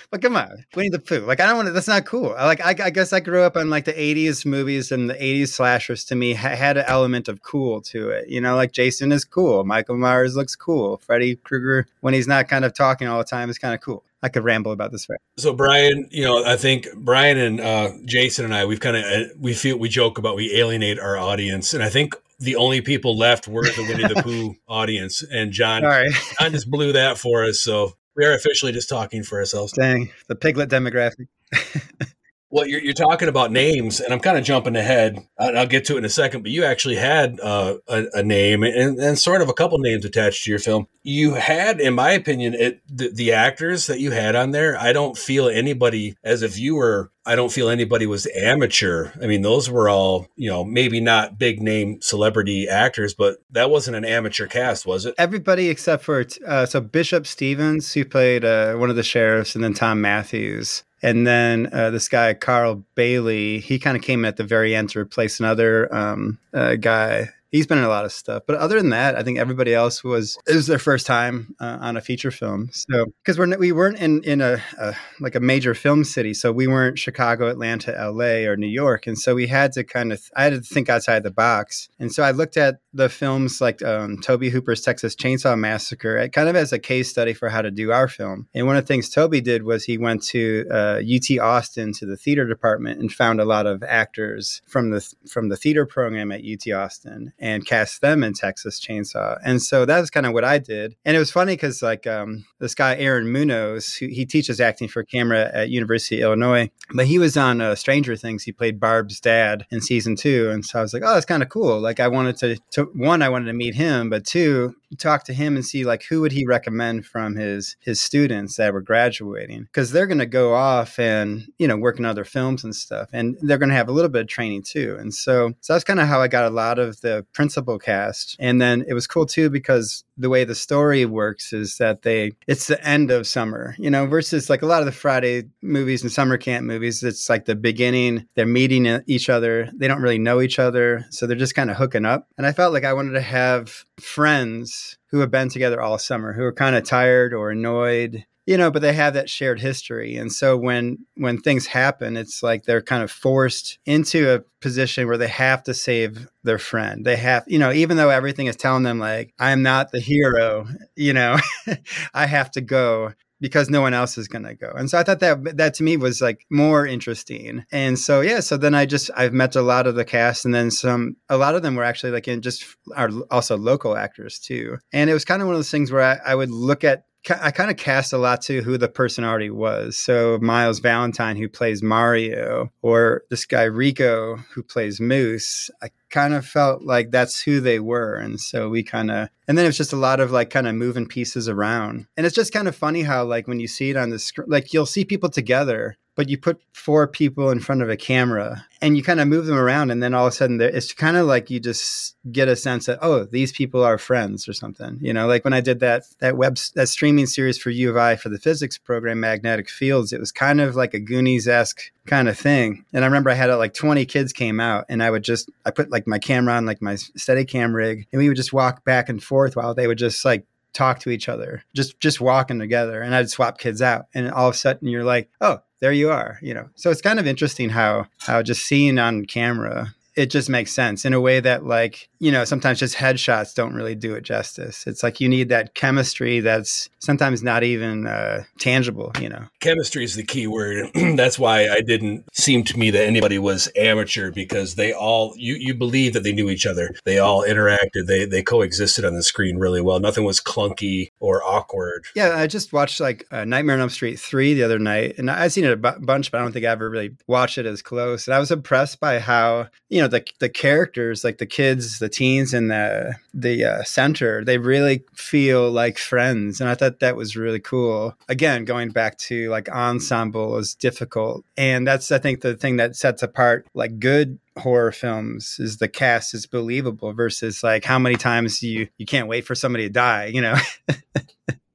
but come on, Winnie the Pooh. Like I don't want to. That's not cool. I like I, I, guess I grew up on like the '80s movies and the '80s slashers. To me, ha- had an element of cool to it. You know, like Jason is cool. Michael Myers looks cool. Freddy Krueger, when he's not kind of talking all the time, is kind of cool. I could ramble about this. So Brian, you know, I think Brian and uh, Jason and I, we've kind of uh, we feel we joke about we alienate our audience, and I think the only people left were the Winnie the Pooh [laughs] audience, and John, right. John just blew that for us. So we are officially just talking for ourselves. Dang, the piglet demographic. [laughs] Well, you're, you're talking about names, and I'm kind of jumping ahead. I'll get to it in a second, but you actually had uh, a, a, name and, and, sort of a couple names attached to your film. You had, in my opinion, it, the, the actors that you had on there, I don't feel anybody, as a viewer, I don't feel anybody was amateur. I mean, those were all, you know, maybe not big name celebrity actors, but that wasn't an amateur cast, was it? Everybody except for, uh, so Bishop Stevens, who played uh, one of the sheriffs, and then Tom Matthews. And then uh, this guy, Carl Bailey, he kind of came at the very end to replace another um, uh, guy he's been in a lot of stuff. But other than that, I think everybody else was it was their first time uh, on a feature film. So because we're we weren't in in a, a, like a major film city, so we weren't Chicago, Atlanta, L.A. or New York, and so we had to kind of I had to think outside the box. And so I looked at the films like um, Tobe Hooper's Texas Chainsaw Massacre, kind of as a case study for how to do our film. And one of the things Tobe did was he went to uh, UT Austin to the theater department and found a lot of actors from the from the theater program at UT Austin and cast them in Texas Chainsaw. And so that was kind of what I did. And it was funny because like um, this guy Aaron Munoz, who, he teaches acting for camera at University of Illinois, but he was on uh, Stranger Things. He played Barb's dad in season two, and so I was like, oh, that's kind of cool. Like I wanted to, to one, I wanted to meet him, but two, talk to him and see like who would he recommend from his his students that were graduating because they're going to go off and you know work in other films and stuff and they're going to have a little bit of training too and so so that's kind of how i got a lot of the principal cast and then it was cool too because the way the story works is that they it's the end of summer you know versus like a lot of the friday movies and summer camp movies it's like the beginning they're meeting each other they don't really know each other so they're just kind of hooking up. And i felt like i wanted to have friends who have been together all summer who are kind of tired or annoyed you know but they have that shared history and so when when things happen it's like they're kind of forced into a position where they have to save their friend they have you know even though everything is telling them like i'm not the hero you know [laughs] i have to go because no one else is going to go. And so I thought that that to me was like more interesting. And so yeah, so then I just I've met a lot of the cast and then some a lot of them were actually like in just are also local actors too. And it was kind of one of those things where I, I would look at I kind of cast a lot to who the person already was. So Miles Valentine, who plays Mario, or this guy Rico, who plays Moose. I kind of felt like that's who they were, and so we kind of, and then it's just a lot of like kind of moving pieces around, and it's just kind of funny how like when you see it on the screen, like you'll see people together, but you put four people in front of a camera and you kind of move them around and then all of a sudden it's kind of like you just get a sense that oh these people are friends or something you know? Like when i did that that web that streaming series for u of i for the physics program magnetic fields it was kind of like a goonies-esque kind of thing. And i remember i had like 20 kids came out and i would just i put like my camera on like my steady cam rig and we would just walk back and forth while they would just like talk to each other just just walking together and i'd swap kids out and all of a sudden you're like oh there you are you know. So it's kind of interesting how how just seeing on camera it just makes sense in a way that like you know sometimes just headshots don't really do it justice. It's like you need that chemistry that's sometimes not even uh, tangible you know? Chemistry is the key word. [clears throat] That's why i didn't seem to me that anybody was amateur because they all you you believe that they knew each other. They all interacted. They they coexisted on the screen really well. Nothing was clunky or awkward. Yeah i just watched like uh, nightmare on elm street 3 the other night and i've seen it a b- bunch but i don't think i ever really watched it as close. And i was impressed by how you know the the characters like the kids the teens in the the uh, center they really feel like friends and i thought that was really cool again going back to like ensemble is difficult and that's i think the thing that sets apart like good horror films is the cast is believable versus like how many times you you can't wait for somebody to die you know [laughs]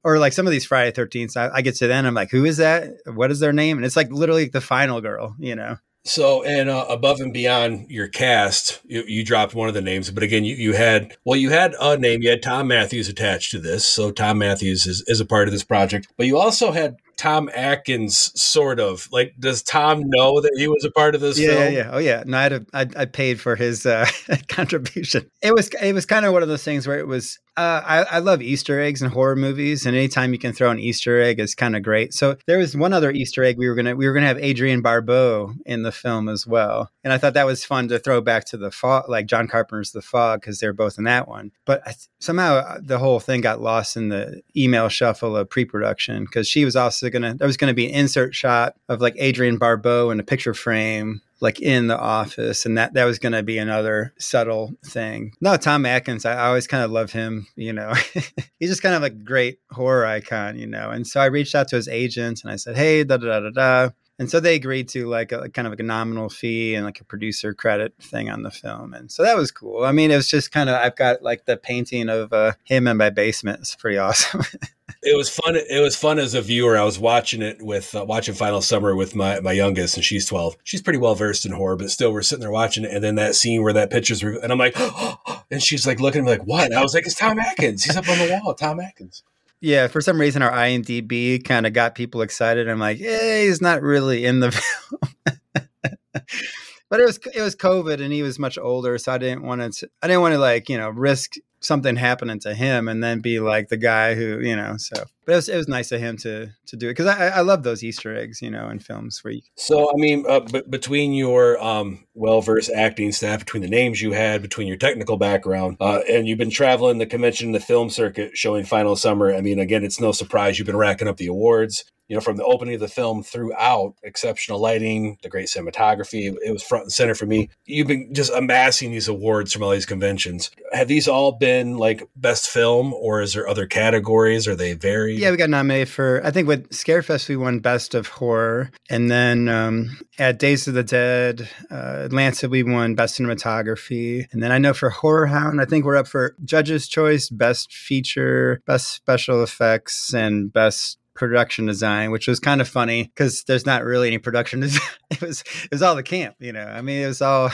or like some of these Friday 13th, I, I, get to then I'm like, who is that? What is their name? And it's like literally the final girl, you know? So, and uh, above and beyond your cast, you, you, dropped one of the names, but again, you, you had, well, you had a name, you had Tom Matthews attached to this. So, Tom Matthews is, is a part of this project, but you also had Tom Atkins sort of like does Tom know that he was a part of this yeah, film? Yeah, yeah. Oh yeah. No, I'd have, I'd, I paid for his uh, [laughs] contribution. It was it was kind of one of those things where it was uh, I, I love Easter eggs in horror movies, and anytime you can throw an Easter egg is kind of great. So there was one other Easter egg we were gonna we were gonna have Adrienne Barbeau in the film as well, and I thought that was fun to throw back to the fog, like John Carpenter's The Fog, because they're both in that one. But I, somehow uh, the whole thing got lost in the email shuffle of pre-production because she was also gonna there was gonna be an insert shot of like Adrienne Barbeau in a picture frame like in the office and that that was going to be another subtle thing. No tom atkins i, I always kind of love him you know. [laughs] He's just kind of like a great horror icon you know and so i reached out to his agent and i said hey da da da da da and so they agreed to like a kind of like a nominal fee and like a producer credit thing on the film and so that was cool i mean it was just kind of i've got like the painting of uh, him in my basement it's pretty awesome [laughs] it was fun. It was fun as a viewer. I was watching it with uh, watching Final Summer with my my youngest, and she's twelve. She's pretty well versed in horror, but still, we're sitting there watching it, and then that scene where that picture's, re- and I'm like, [gasps] and she's like looking at me like, what? And I was like, it's Tom Atkins. He's up on the wall. Tom Atkins. Yeah, for some reason our IMDb kind of got people excited. I'm like, yeah, he's not really in the [laughs] film. but it was it was COVID and he was much older, so I didn't want to I didn't want to like you know risk something happening to him and then be like the guy who you know so but it was, it was nice of him to to do it because I, I love those easter eggs you know in films where you so i mean uh, b- between your um, well-versed acting staff between the names you had between your technical background uh, and you've been traveling the convention the film circuit showing final summer i mean again it's no surprise you've been racking up the awards you know, from the opening of the film throughout, exceptional lighting, the great cinematography, it was front and center for me. You've been just amassing these awards from all these conventions. Have these all been like best film, or is there other categories? Are they Yeah, we got nominated for. I think with Scarefest we won best of horror, and then um, at Days of the Dead, uh, Atlanta we won best cinematography, and then I know for Horror Hound, I think we're up for Judges' Choice, best feature, best special effects, and best production design, which was kind of funny because there's not really any production [laughs] design. It was it was all the camp, you know. I mean, it was all.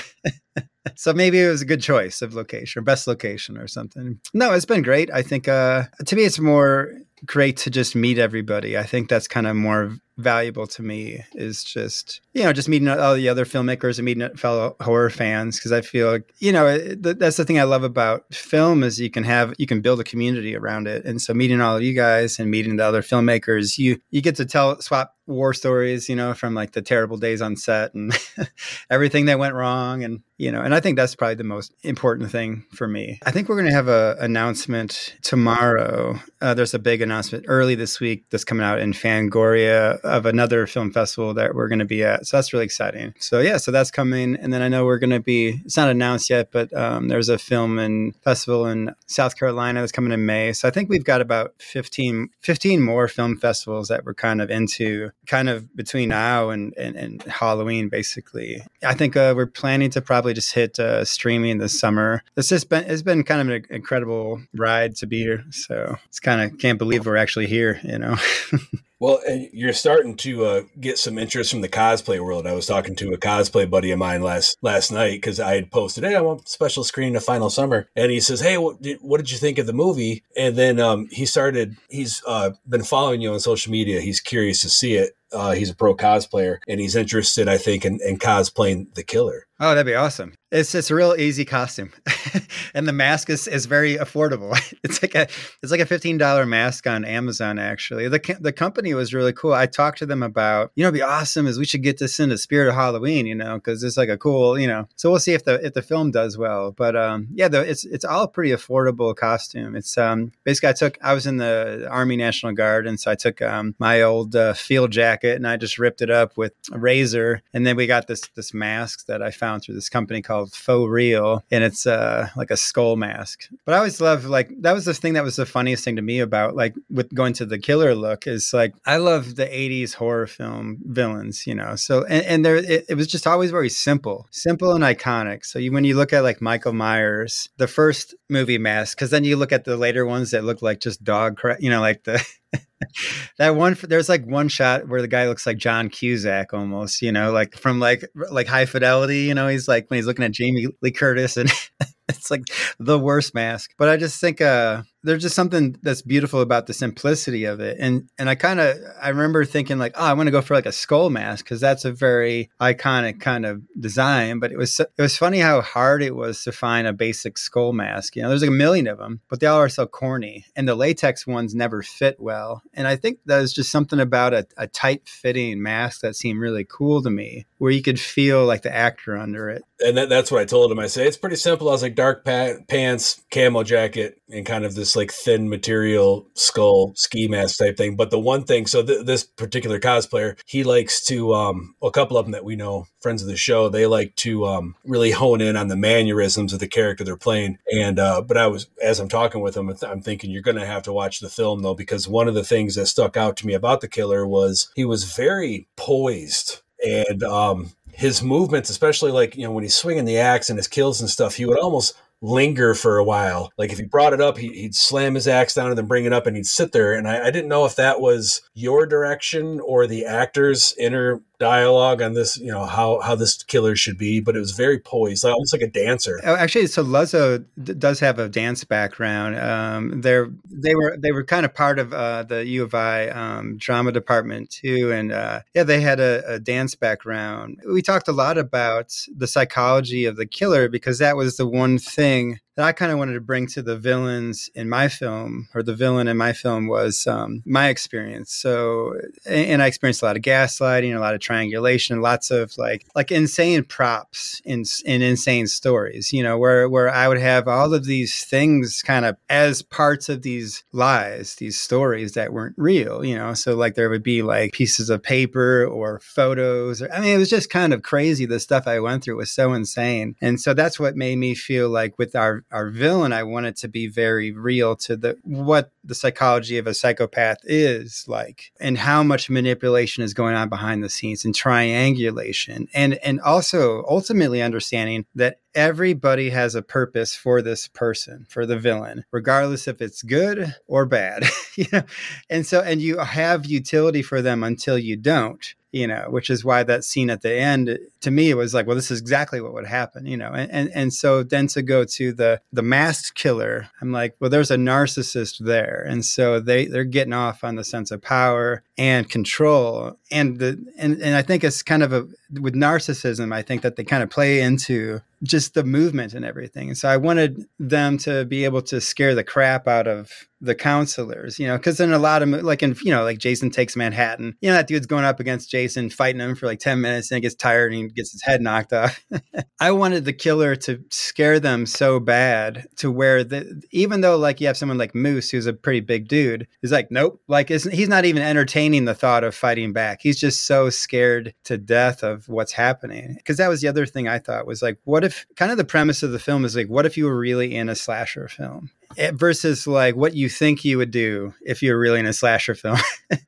[laughs] so maybe it was a good choice of location or best location or something. No, it's been great. I think uh, to me, it's more great to just meet everybody. I think that's kind of more valuable to me is just you know just meeting all the other filmmakers and meeting fellow horror fans because I feel like you know that's the thing I love about film is you can have you can build a community around it. And so meeting all of you guys and meeting the other filmmakers you you get to tell swap war stories you know from like the terrible days on set and [laughs] everything that went wrong and you know and I think that's probably the most important thing for me. I think we're going to have a announcement tomorrow. Uh, there's a big announcement early this week that's coming out in Fangoria of another film festival that we're going to be at. So that's really exciting. So yeah, so that's coming, and then I know we're going to be. It's not announced yet, but um, there's a film and festival in South Carolina that's coming in May. So I think we've got about 15, 15 more film festivals that we're kind of into, kind of between now and and, and Halloween, basically. I think uh, we're planning to probably just hit uh, streaming this summer. This has been it's been kind of an incredible ride to be here. So it's kind of can't believe we're actually here, you know. [laughs] Well, you're starting to uh, get some interest from the cosplay world. I was talking to a cosplay buddy of mine last last night because I had posted, "Hey, I want special screening of Final Summer," and he says, "Hey, what did, what did you think of the movie?" And then um, he started. He's uh, been following you on social media. He's curious to see it. Uh, he's a pro cosplayer, and he's interested, I think, in, in cosplaying the killer. Oh, that'd be awesome. It's it's a real easy costume, [laughs] and the mask is, is very affordable. [laughs] It's like a it's like a fifteen dollar mask on Amazon. Actually, the the company was really cool. I talked to them about you know, it'd be awesome is we should get this into Spirit of Halloween, you know, because it's like a cool you know. So we'll see if the if the film does well. But um, yeah, it's it's all pretty affordable costume. It's um basically I took I was in the Army National Guard, and so I took um my old uh, field jacket and I just ripped it up with a razor, and then we got this this mask that I found through this company called Faux Real, and it's uh, like a skull mask. But I always love like that was the thing that was the funniest thing to me about like with going to the killer look is like I love the '80s horror film villains, you know. So and, and there it, it was just always very simple, simple and iconic. So you, when you look at like Michael Myers, the first movie mask, because then you look at the later ones that look like just dog crap, you know, like the [laughs] [laughs] that one there's like one shot where the guy looks like John Cusack almost, you know, like from like like high fidelity, you know, he's like when he's looking at Jamie Lee Curtis and [laughs] it's like the worst mask. But I just think uh there's just something that's beautiful about the simplicity of it. And and I kind of I remember thinking like, oh, I want to go for like a skull mask because that's a very iconic kind of design. But it was it was funny how hard it was to find a basic skull mask. You know, there's like a million of them, but they all are so corny, and the latex ones never fit well. And I think there's just something about a, a tight fitting mask that seemed really cool to me, where you could feel like the actor under it. And that, that's what I told him. I say it's pretty simple. I was like dark pa- pants, camo jacket, and kind of this like thin material skull ski mask type thing. But the one thing, so th- this particular cosplayer, he likes to, um, a couple of them that we know, friends of the show, they like to um, really hone in on the mannerisms of the character they're playing. And uh, but I was as I'm talking with him, I'm thinking you're going to have to watch the film though, because one of the things that stuck out to me about the killer was he was very poised and um, his movements, especially like you know when he's swinging the axe and his kills and stuff, he would almost linger for a while. Like if he brought it up, he, would slam his axe down and then bring it up, and he'd sit there. And I, I didn't know if that was your direction or the actor's inner dialogue on this, you know, how how this killer should be, but it was very poised, almost like a dancer. Oh, actually, so Luzzo d- does have a dance background. Um, they're they were they were kind of part of uh, the U of I um, drama department too, and uh, yeah, they had a, a dance background. We talked a lot about the psychology of the killer because that was the one thing that I kind of wanted to bring to the villains in my film, or the villain in my film was um, my experience. So, and I experienced a lot of gaslighting, a lot of triangulation, lots of like like insane props in in insane stories. You know, where where I would have all of these things kind of as parts of these lies, these stories that weren't real. You know, so like there would be like pieces of paper or photos. Or, I mean, it was just kind of crazy. The stuff I went through was so insane, and so that's what made me feel like with our our villain, I want it to be very real to the what the psychology of a psychopath is like and how much manipulation is going on behind the scenes and triangulation. And and also ultimately understanding that everybody has a purpose for this person for the villain regardless if it's good or bad [laughs] you know? And so and you have utility for them until you don't you know, which is why that scene at the end to me it was like, well, this is exactly what would happen, you know, and and, and so then to go to the the masked killer, I'm like, well, there's a narcissist there, and so they they're getting off on the sense of power and control, and the and and I think it's kind of a with narcissism, I think that they kind of play into just the movement and everything. And so I wanted them to be able to scare the crap out of the counselors, you know, because in a lot of like in you know like Jason takes Manhattan, you know that dude's going up against Jason, fighting him for like ten minutes, and he gets tired and he gets his head knocked off. [laughs] I wanted the killer to scare them so bad to where the even though like you have someone like Moose who's a pretty big dude, he's like nope, like he's not even entertaining the thought of fighting back. He's just so scared to death of what's happening. Because that was the other thing I thought was like, what if kind of the premise of the film is like, what if you were really in a slasher film? Eh, versus like what you think you would do if you were really in a slasher film. [laughs]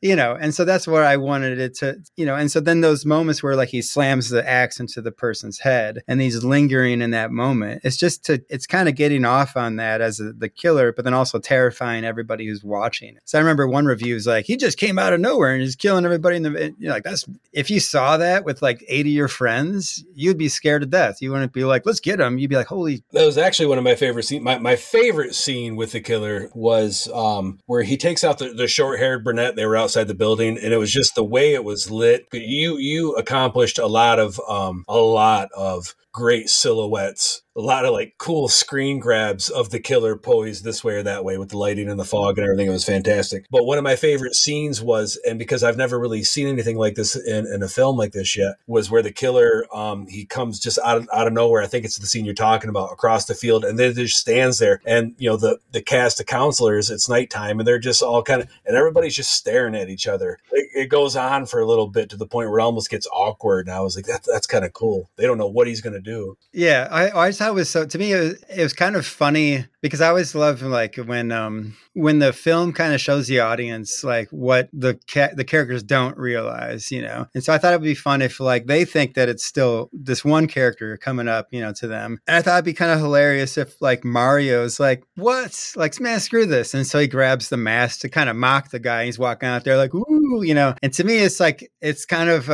You know and so that's what i wanted it to you know and so then those moments where like he slams the axe into the person's head and he's lingering in that moment it's just to it's kind of getting off on that as a, the killer but then also terrifying everybody who's watching so i remember one review was like he just came out of nowhere and he's killing everybody in the you know like that's if you saw that with like 80 of your friends you'd be scared to death. You wouldn't be like let's get him. You'd be like holy that was actually one of my favorite scenes my, my favorite scene with the killer was um, where he takes out the, the short haired brunette. They were outside the building, and it was just the way it was lit. You you accomplished a lot of um, a lot of great silhouettes a lot of like cool screen grabs of the killer poised this way or that way with the lighting and the fog and everything. It was fantastic. But one of my favorite scenes was, and because I've never really seen anything like this in, in a film like this yet, was where the killer um, he comes just out of, out of nowhere. I think it's the scene you're talking about across the field, and then just stands there, and you know the the cast of counselors. It's nighttime, and they're just all kind of, and everybody's just staring at each other. It, it goes on for a little bit to the point where it almost gets awkward. And I was like, that, that's kind of cool. They don't know what he's going to do. Yeah, I, I thought it was so. To me, it was, it was kind of funny because I always love like when um when the film kind of shows the audience like what the ca- the characters don't realize, you know. And so I thought it would be fun if like they think that it's still this one character coming up, you know, to them. And I thought it'd be kind of hilarious if like Mario's like, "What? Like, man, screw this!" And so he grabs the mask to kind of mock the guy. He's walking out there like, "Ooh," you know. And to me, it's like it's kind of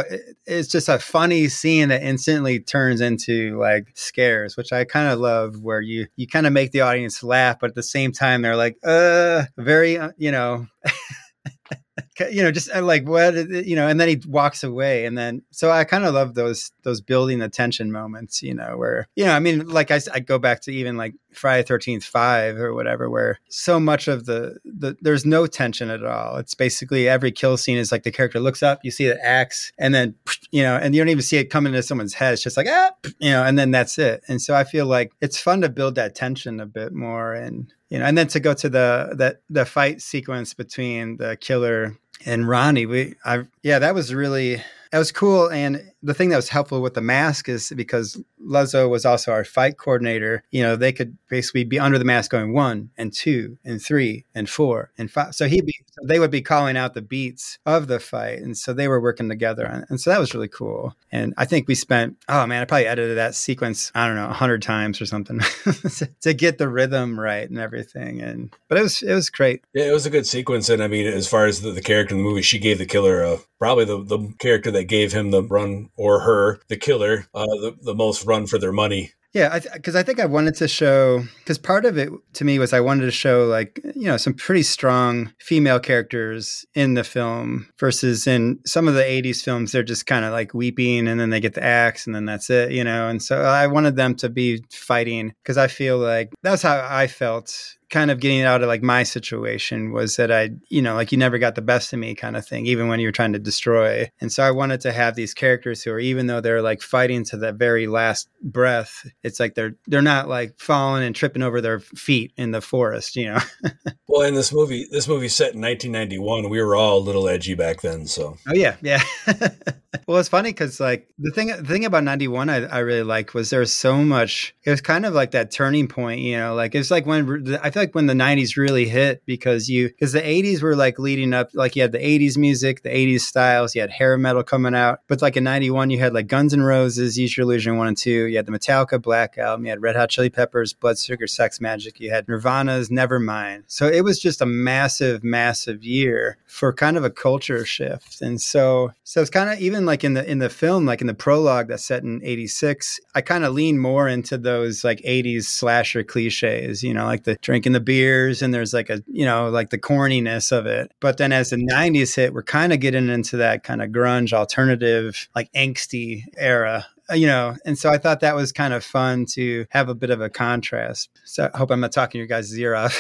it's just a funny scene that instantly turns into like scares, which I kind of love, where you you kind of make the audience laugh, but at the same time, they're like, uh, very, uh, you know. [laughs] you know, just uh, like what you know, and then he walks away, and then so I kind of love those those building the tension moments, you know, where you know, I mean, like I, I go back to even like Friday Thirteenth Five or whatever, where so much of the the there's no tension at all. It's basically every kill scene is like the character looks up, you see the axe, and then [sniffs] you know, and you don't even see it coming into someone's head. It's just like ah, [sniffs] you know, and then that's it. And so I feel like it's fun to build that tension a bit more, and you know, and then to go to the that the fight sequence between the killer and Ronnie, we, I, yeah, that was really that was cool. And the thing that was helpful with the mask is because Luzzo was also our fight coordinator. You know, they could basically be under the mask going one and two and three and four and five. So he'd be, they would be calling out the beats of the fight, and so they were working together, and so that was really cool. And I think we spent, oh man, I probably edited that sequence, I don't know, a hundred times or something [laughs] to get the rhythm right and everything. And but it was it was great. Yeah, it was a good sequence, and I mean, as far as the, the character in the movie, she gave the killer a probably the, the character that gave him the run or her, the killer, uh, the, the most run for their money. Yeah, because I, th- I, think I wanted to show because part of it to me was I wanted to show like you know some pretty strong female characters in the film versus in some of the '80s films they're just kind of like weeping and then they get the axe and then that's it, you know. And so I wanted them to be fighting because I feel like that's how I felt kind of getting out of like my situation was that I, you know, like you never got the best of me kind of thing, even when you were trying to destroy. And so I wanted to have these characters who are, even though they're like fighting to the very last breath, it's like they're they're not like falling and tripping over their feet in the forest, you know. [laughs] well, in this movie, this movie set in 1991, we were all a little edgy back then, so. Oh yeah, yeah. [laughs] well, it's funny because like the thing the thing about 91 I, I really liked was there's so much. It was kind of like that turning point, you know, like it's like when I feel like when the 90s really hit because you because the 80s were like leading up like you had the 80s music the 80s styles you had hair metal coming out. But like in 91 you had like guns n' roses use your illusion 1 and 2 you had the metallica black album you had red hot chili peppers blood sugar sex magik you had nirvana's nevermind. So it was just a massive massive year for kind of a culture shift. And so so it's kind of even like in the in the film like in the prologue that's set in 86 i kind of lean more into those like 80s slasher cliches you know like the drinking the beers and there's like a you know like the corniness of it. But then as the 90s hit we're kind of getting into that kind of grunge alternative like angsty era uh, you know and so i thought that was kind of fun to have a bit of a contrast. So i hope i'm not talking your guys ear off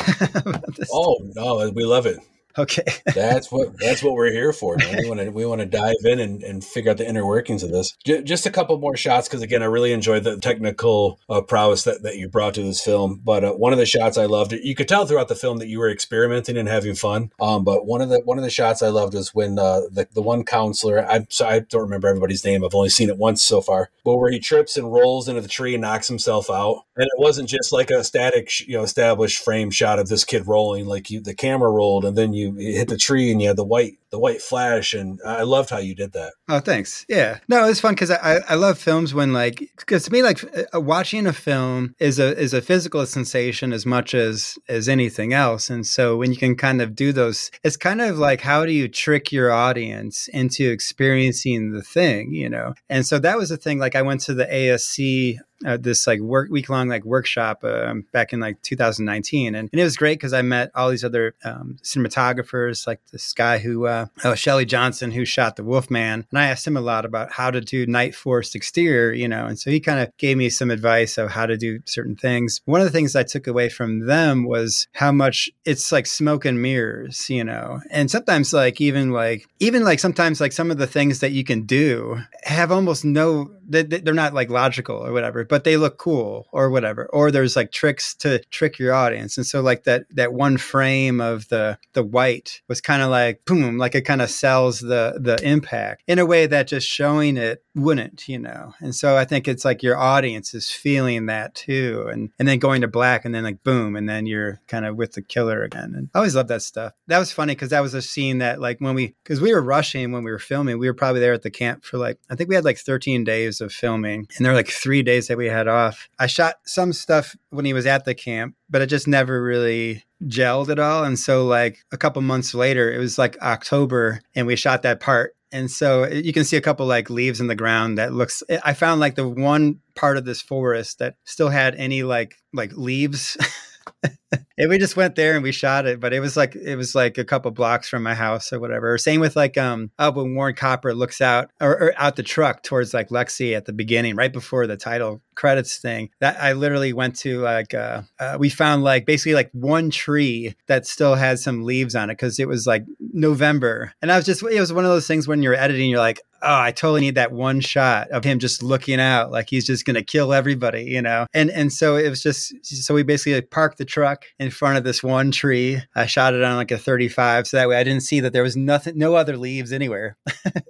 [laughs] oh no we love it Okay. [laughs] that's what that's what we're here for. Man. We want to we want to dive in and, and figure out the inner workings of this. J- just a couple more shots because again, I really enjoyed the technical uh, prowess that, that you brought to this film. But uh, one of the shots I loved, you could tell throughout the film that you were experimenting and having fun. Um, but one of the one of the shots I loved was when uh, the the one counselor. I'm sorry, I don't remember everybody's name. I've only seen it once so far. But where he trips and rolls into the tree and knocks himself out, and it wasn't just like a static, you know, established frame shot of this kid rolling. Like you, the camera rolled, and then you hit the tree and you had the white the white flash and i loved how you did that. Oh thanks. Yeah. No it's fun because I, I love films when like because to me like uh, watching a film is a is a physical sensation as much as as anything else. And so when you can kind of do those it's kind of like how do you trick your audience into experiencing the thing you know? And so that was the thing like i went to the asc uh, this like work week long like workshop um, back in like 2019, and, and it was great because I met all these other um, cinematographers, like this guy who uh, oh, Shelly Johnson who shot the Wolfman, and I asked him a lot about how to do night forest exterior, you know, and so he kind of gave me some advice of how to do certain things. One of the things I took away from them was how much it's like smoke and mirrors, you know, and sometimes like even like even like sometimes like some of the things that you can do have almost no they, they're not like logical or whatever but they look cool or whatever or there's like tricks to trick your audience. And so like that that one frame of the the white was kind of like boom like it kind of sells the the impact in a way that just showing it wouldn't you know? And so i think it's like your audience is feeling that too and and then going to black and then like boom and then you're kind of with the killer again and i always love that stuff. That was funny because that was a scene that like when we because we were rushing when we were filming we were probably there at the camp for like i think we had like 13 days of filming and there were like three days that we had off. I shot some stuff when he was at the camp but it just never really gelled at all and so like a couple months later it was like october and we shot that part and so eh, you can see a couple like leaves in the ground that looks eh, i found like the one part of this forest that still had any like like leaves [laughs] [laughs] and we just went there and we shot it, but it was like it was like a couple blocks from my house or whatever. Same with like um uh, when Warren Copper looks out or, or out the truck towards like Lexi at the beginning, right before the title credits thing. That I literally went to like uh, uh we found like basically like one tree that still had some leaves on it because it was like November, and I was just it was one of those things when you're editing, you're like, oh, I totally need that one shot of him just looking out like he's just going to kill everybody, you know? And, and so it was just, so we basically like parked the truck in front of this one tree. I shot it on like a 35. So that way I didn't see that there was nothing, no other leaves anywhere. [laughs] but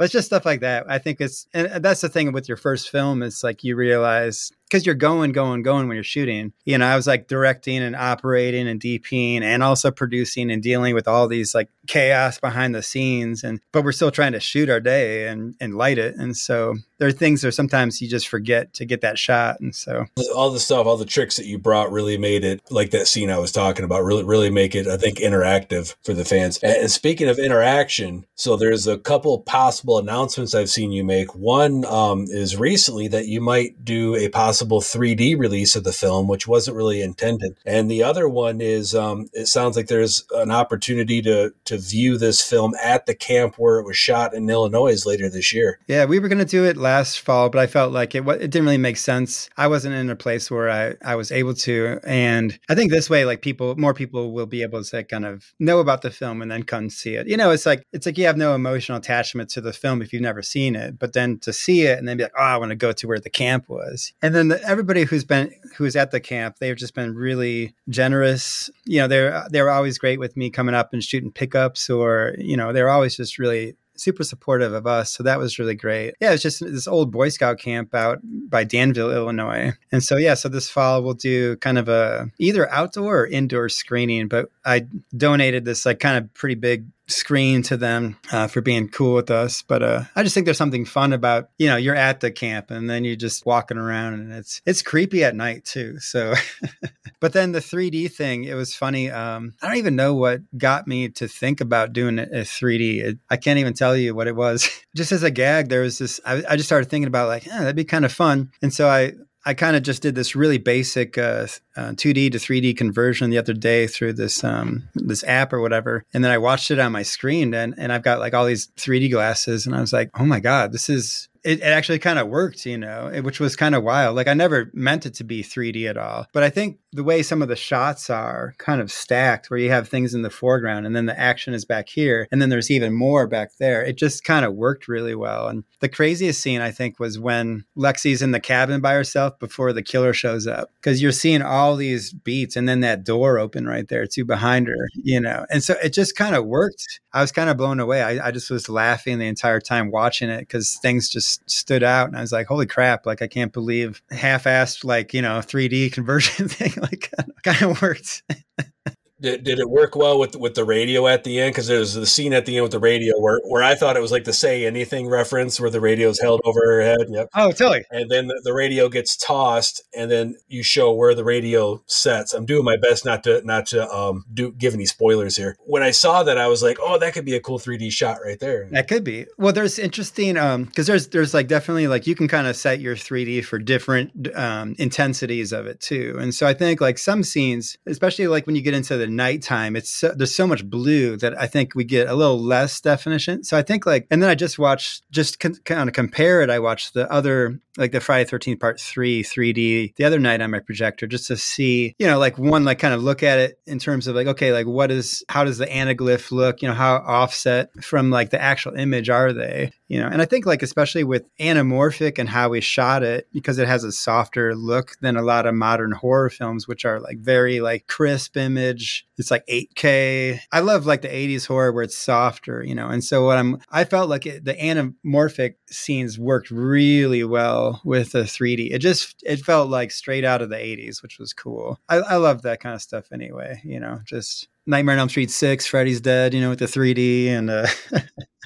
it's just stuff like that. I think it's, and that's the thing with your first film. It's like you realize because you're going, going, going when you're shooting. You know, I was like directing and operating and DPing and also producing and dealing with all these like chaos behind the scenes. And but we're still trying to shoot our day and and light it. And so there are things that sometimes you just forget to get that shot. And so all the stuff, all the tricks that you brought really made it like that scene I was talking about, really, really make it, I think, interactive for the fans. And speaking of interaction, so there's a couple possible announcements I've seen you make. One um, is recently that you might do a possible 3D release of the film, which wasn't really intended. And the other one is um, it sounds like there's an opportunity to, to view this film at the camp where it was shot in Illinois later this year. Yeah, we were going to do it last fall, but I felt like it it didn't really make sense. I wasn't in a place where I, I was able to, and I think this way, like people, more people will be able to kind of know about the film and then come see it. You know, it's like it's like you have no emotional attachment to the film if you've never seen it, but then to see it and then be like, oh, I want to go to where the camp was, and then everybody who's been who's at the camp, they've just been really generous. You know, they're they're always great with me coming up and shooting pickups, or you know, they're always just really super supportive of us. So that was really great. Yeah, it's just this old Boy Scout camp out by Danville, Illinois. And so yeah, so this fall we'll do kind of a either outdoor or indoor screening. But I donated this like kind of pretty big screen to them uh, for being cool with us. But uh, I just think there's something fun about you know you're at the camp and then you're just walking around and it's it's creepy at night too. So, [laughs] but then the 3D thing, it was funny. Um, I don't even know what got me to think about doing as 3D. It, I can't even tell you what it was. [laughs] just as a gag, there was this. I, I just started thinking about like, yeah, that'd be kind of fun. And so I I kind of just did this really basic uh, uh, 2D to 3D conversion the other day through this um, this app or whatever, and then I watched it on my screen, and and I've got like all these 3D glasses, and I was like, oh my god, this is it, it actually kind of worked, you know, it, which was kind of wild. Like I never meant it to be 3D at all, but I think the way some of the shots are kind of stacked, where you have things in the foreground and then the action is back here, and then there's even more back there. It just kind of worked really well. And the craziest scene I think was when Lexi's in the cabin by herself before the killer shows up, because you're seeing all these beats, and then that door open right there too behind her, you know, and so it just kind of worked. I was kind of blown away. I, I just was laughing the entire time watching it because things just stood out and I was like, holy crap, like I can't believe half-assed like, you know, 3D conversion [laughs] thing like kind of worked. [laughs] Did, did it work well with with the radio at the end? Because there's the scene at the end with the radio where, where I thought it was like the say anything reference where the radio's held over her head. Yep. Oh, totally. And then the, the, radio gets tossed, and then you show where the radio sets. I'm doing my best not to not to um do give any spoilers here. When I saw that, I was like, oh, that could be a cool 3D shot right there. That could be. Well, there's interesting um because there's there's like definitely like you can kind of set your 3D for different um intensities of it too. And so I think like some scenes, especially like when you get into the nighttime, it's so, there's so much blue that I think we get a little less definition. So I think like, and then I just watched, just con- kind of compare it. I watched the other, like the Friday 13th part three 3D the other night on my projector just to see, you know, like one, like kind of look at it in terms of like, okay, like what is, how does the anaglyph look? You know, how offset from like the actual image are they? You know, and I think like, especially with anamorphic and how we shot it, because it has a softer look than a lot of modern horror films, which are like very like crisp image, it's like 8K. I love like the 80s horror where it's softer, you know. And so what I'm I felt like it, the anamorphic scenes worked really well with the 3D. It just it felt like straight out of the 80s, which was cool. I, I love that kind of stuff anyway, you know, just Nightmare on Elm Street 6, Freddy's Dead, you know, with the 3D and uh [laughs]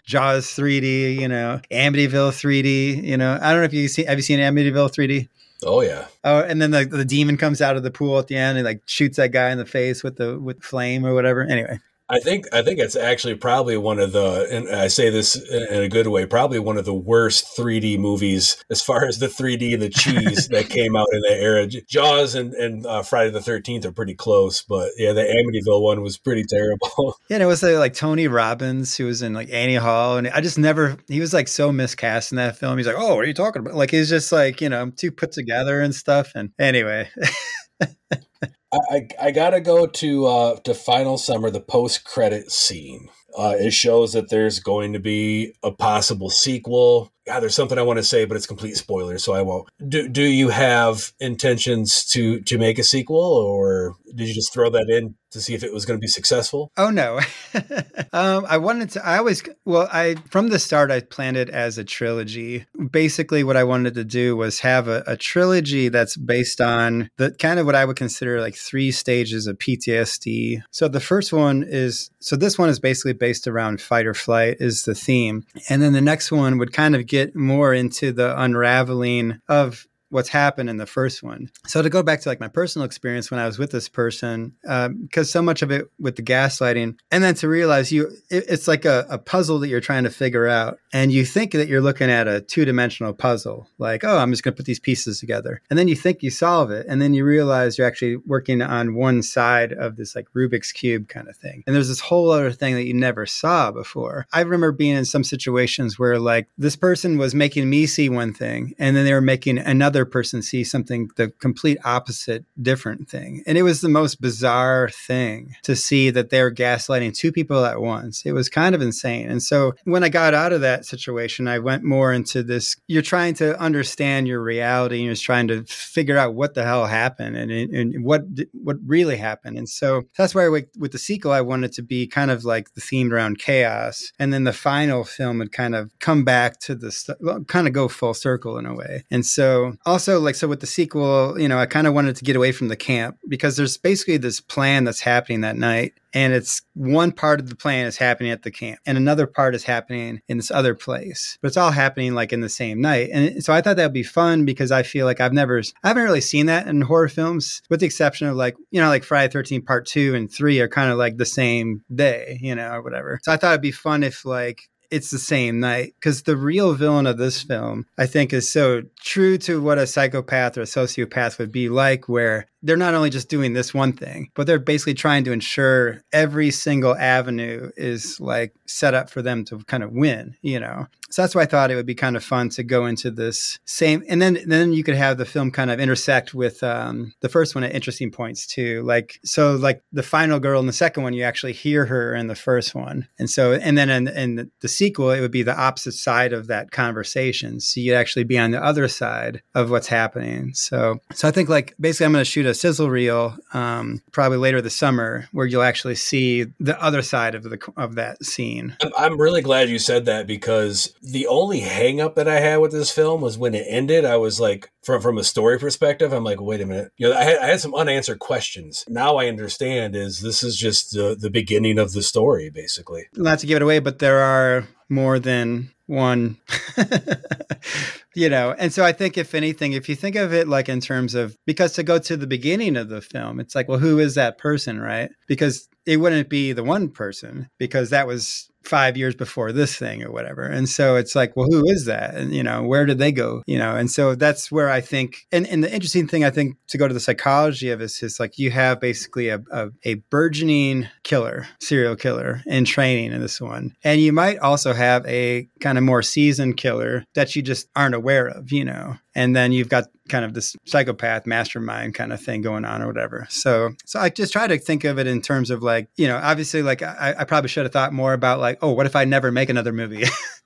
Jaws 3D, you know, Amityville 3D, you know. I don't know if you see have you seen Amityville 3D? Oh yeah. Oh, and then the, the demon comes out of the pool at the end and like shoots that guy in the face with the with flame or whatever. Anyway, I think I think it's actually probably one of the, and I say this in a good way, probably one of the worst 3D movies as far as the 3D and the cheese that [laughs] came out in that era. Jaws and, and uh, Friday the 13th are pretty close, but yeah, the Amityville one was pretty terrible. [laughs] Yeah, and it was like, like Tony Robbins who was in like Annie Hall, and I just never he was like so miscast in that film. He's like, oh, what are you talking about? Like he's just like you know too put together and stuff. And anyway. [laughs] I, I gotta go to uh, to Final Summer, the post credit scene. Uh, it shows that there's going to be a possible sequel. God, there's something I want to say, but it's complete spoiler, so I won't. Do Do you have intentions to to make a sequel, or did you just throw that in to see if it was going to be successful? Oh no, [laughs] um, I wanted to. I always well, I from the start I planned it as a trilogy. Basically, what I wanted to do was have a, a trilogy that's based on the kind of what I would consider like three stages of PTSD. So the first one is so this one is basically based around fight or flight is the theme, and then the next one would kind of get more into the unraveling of what's happened in the first one. So to go back to like my personal experience when I was with this person, because um, so much of it with the gaslighting, and then to realize you, it, it's like a, a, puzzle that you're trying to figure out, and you think that you're looking at a two dimensional puzzle, like oh, I'm just going to put these pieces together, and then you think you solve it, and then you realize you're actually working on one side of this like Rubik's cube kind of thing, and there's this whole other thing that you never saw before. I remember being in some situations where like this person was making me see one thing, and then they were making another other person sees something the complete opposite different thing. And it was the most bizarre thing to see that they're gaslighting two people at once. It was kind of insane. And so when i got out of that situation i went more into this you're trying to understand your reality and you're trying to figure out what the hell happened and, and what what really happened. And so that's why with, with the sequel i wanted to be kind of like the themed around chaos. And then the final film would kind of come back to the well, kind of go full circle in a way. And so also like so with the sequel you know i kind of wanted to get away from the camp because there's basically this plan that's happening that night and it's one part of the plan is happening at the camp and another part is happening in this other place but it's all happening like in the same night and so i thought that would be fun because i feel like i've never i haven't really seen that in horror films with the exception of like you know like friday 13 part 2 and 3 are kind of like the same day you know or whatever so i thought it'd be fun if like it's the same night because the real villain of this film i think is so true to what a psychopath or a sociopath would be like where they're not only just doing this one thing, but they're basically trying to ensure every single avenue is like set up for them to kind of win, you know. So that's why I thought it would be kind of fun to go into this same, and then then you could have the film kind of intersect with um, the first one at interesting points too. Like so, like the final girl in the second one, you actually hear her in the first one, and so and then in, in the sequel, it would be the opposite side of that conversation. So you'd actually be on the other side of what's happening. So so I think like basically, I'm going to shoot a sizzle reel um, probably later this summer where you'll actually see the other side of the of that scene. I'm, really glad you said that because the only hangup that I had with this film was when it ended. I was like, from from a story perspective, I'm like, wait a minute. You know, I had, I had some unanswered questions. Now I understand is this is just the the beginning of the story, basically. Not to give it away, but there are more than one [laughs] you know and so i think if anything if you think of it like in terms of because to go to the beginning of the film it's like well who is that person right? Because it wouldn't be the one person because that was five years before this thing or whatever. And so it's like, well, who is that? And, you know, where did they go? You know, and so that's where I think, and, and the interesting thing, I think, to go to the psychology of this is like you have basically a, a, a burgeoning killer, serial killer in training in this one. And you might also have a kind of more seasoned killer that you just aren't aware of, you know and then you've got kind of this psychopath mastermind kind of thing going on or whatever. So, so I just try to think of it in terms of like, you know, obviously, like I, I probably should have thought more about like, oh, what if I never make another movie?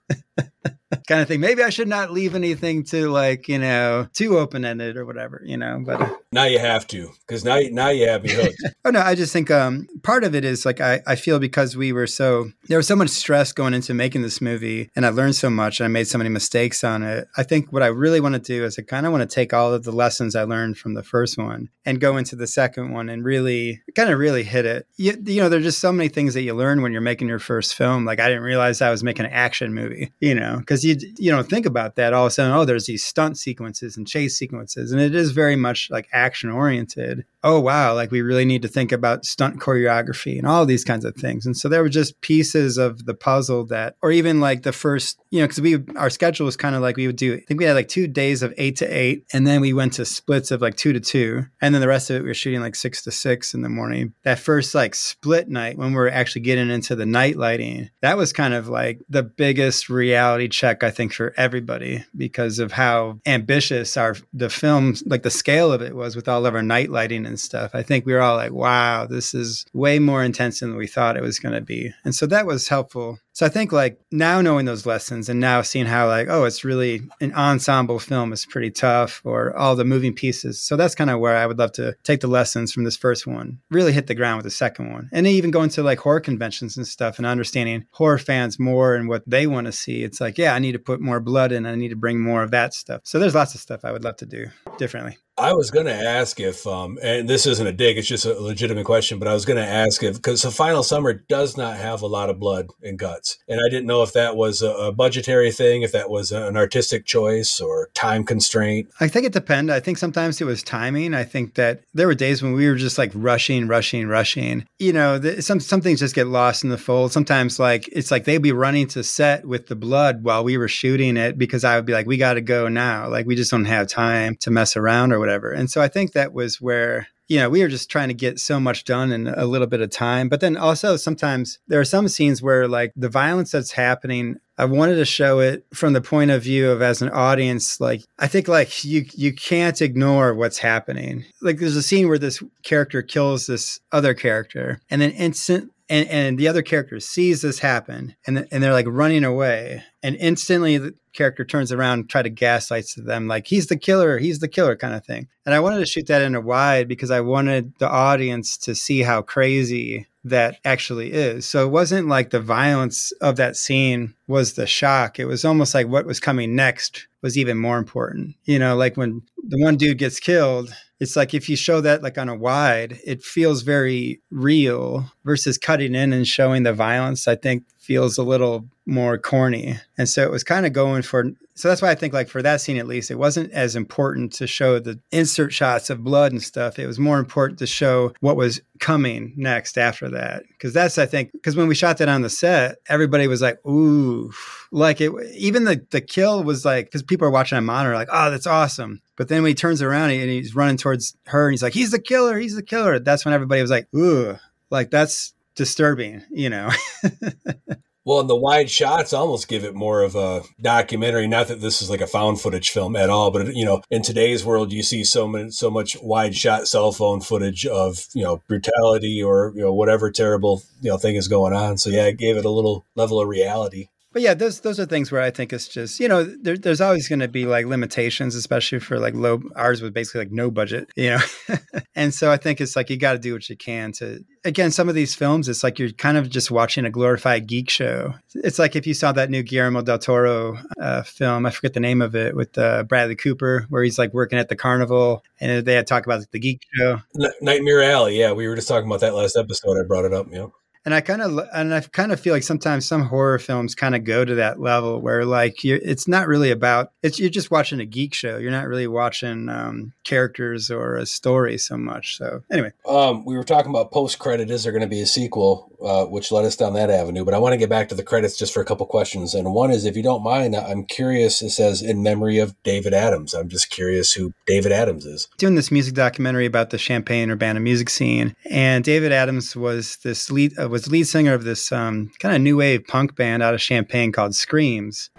[laughs] [laughs] kind of thing. Maybe I should not leave anything to like, you know, too open ended or whatever, you know, but now you have to, because now, now you have me hooked. [laughs] oh no, I just think, um, part of it is like, I, I feel because we were so, there was so much stress going into making this movie and I learned so much and I made so many mistakes on it. I think what I really want to do is I kind of want to take all of the lessons I learned from the first one and go into the second one and really kind of really hit it. You, you know, there's just so many things that you learn when you're making your first film. Like I didn't realize I was making an action movie, you know, because you you don't think about that all of a sudden. Oh, there's these stunt sequences and chase sequences, and it is very much like action oriented. Oh wow, like we really need to think about stunt choreography and all these kinds of things. And so there were just pieces of the puzzle that, or even like the first, you know, because we our schedule was kind of like we would do. I think we had like two days of eight to eight, and then we went to splits of like two to two, and then the rest of it we were shooting like six to six in the morning. That first like split night when we were actually getting into the night lighting, that was kind of like the biggest reality check I think for everybody because of how ambitious our the film, like the scale of it was with all of our night lighting and stuff. I think we were all like, wow, this is way more intense than we thought it was going to be. And so that was helpful so I think like now knowing those lessons and now seeing how like oh it's really an ensemble film is pretty tough or all the moving pieces. So that's kind of where I would love to take the lessons from this first one, really hit the ground with the second one, and even go into like horror conventions and stuff and understanding horror fans more and what they want to see. It's like yeah, I need to put more blood in. I need to bring more of that stuff. So there's lots of stuff I would love to do differently. I was going to ask if, um, and this isn't a dig, it's just a legitimate question, but I was going to ask if, because the final summer does not have a lot of blood and guts. And I didn't know if that was a, a budgetary thing, if that was an artistic choice or time constraint. I think it depended. I think sometimes it was timing. I think that there were days when we were just like rushing, rushing, rushing. You know, the, some, some things just get lost in the fold. Sometimes, like, it's like they'd be running to set with the blood while we were shooting it because I would be like, we got to go now. Like, we just don't have time to mess around or whatever. And so I think that was where you know, we were just trying to get so much done in a little bit of time. But then also sometimes there are some scenes where like the violence that's happening, I wanted to show it from the point of view of as an audience, like I think like you you can't ignore what's happening. Like there's a scene where this character kills this other character and then instant and, and the other character sees this happen and, and they're like running away and instantly the character turns around and try to gaslight to them like he's the killer he's the killer kind of thing. And i wanted to shoot that in a wide because i wanted the audience to see how crazy that actually is. So it wasn't like the violence of that scene was the shock. It was almost like what was coming next was even more important. You know like when the one dude gets killed it's like if you show that like on a wide, it feels very real versus cutting in and showing the violence. I think feels a little more corny. And so it was kind of going for so that's why I think like for that scene at least it wasn't as important to show the insert shots of blood and stuff. It was more important to show what was coming next after that. Cuz that's I think cuz when we shot that on the set, everybody was like, "Ooh." Like it even the the kill was like cuz people are watching on monitor like, "Oh, that's awesome." But then when he turns around and he's running towards her and he's like, "He's the killer. He's the killer." That's when everybody was like, "Ooh." Like that's disturbing, you know. [laughs] well, and the wide shots almost give it more of a documentary. Not that this is like a found footage film at all, but you know, in today's world, you see so many, so much wide shot cell phone footage of you know brutality or you know whatever terrible you know thing is going on. So yeah, it gave it a little level of reality but yeah, those those are things where I think it's just you know there, there's always going to be like limitations, especially for like low. Ours was basically like no budget, you know, [laughs] and so I think it's like you got to do what you can to. Again, some of these films, it's like you're kind of just watching a glorified geek show. It's like if you saw that new Guillermo del Toro uh, film, I forget the name of it, with uh, Bradley Cooper, where he's like working at the carnival, and they had talked about the geek show, Nightmare Alley. Yeah, we were just talking about that last episode. I brought it up. Yeah and I kind of and I kind of feel like sometimes some horror films kind of go to that level where like it's not really about it's you're just watching a geek show. You're not really watching um, characters or a story so much. So anyway, um, we were talking about post credit. Is there going to be a sequel, uh, which led us down that avenue? But I want to get back to the credits just for a couple questions. And one is, if you don't mind, I'm curious. It says in memory of David Adams. I'm just curious who David Adams is. Doing this music documentary about the Champaign Urbana music scene, and David Adams was this lead. Uh, was lead singer of this um, kind of new wave punk band out of Champaign called Screams.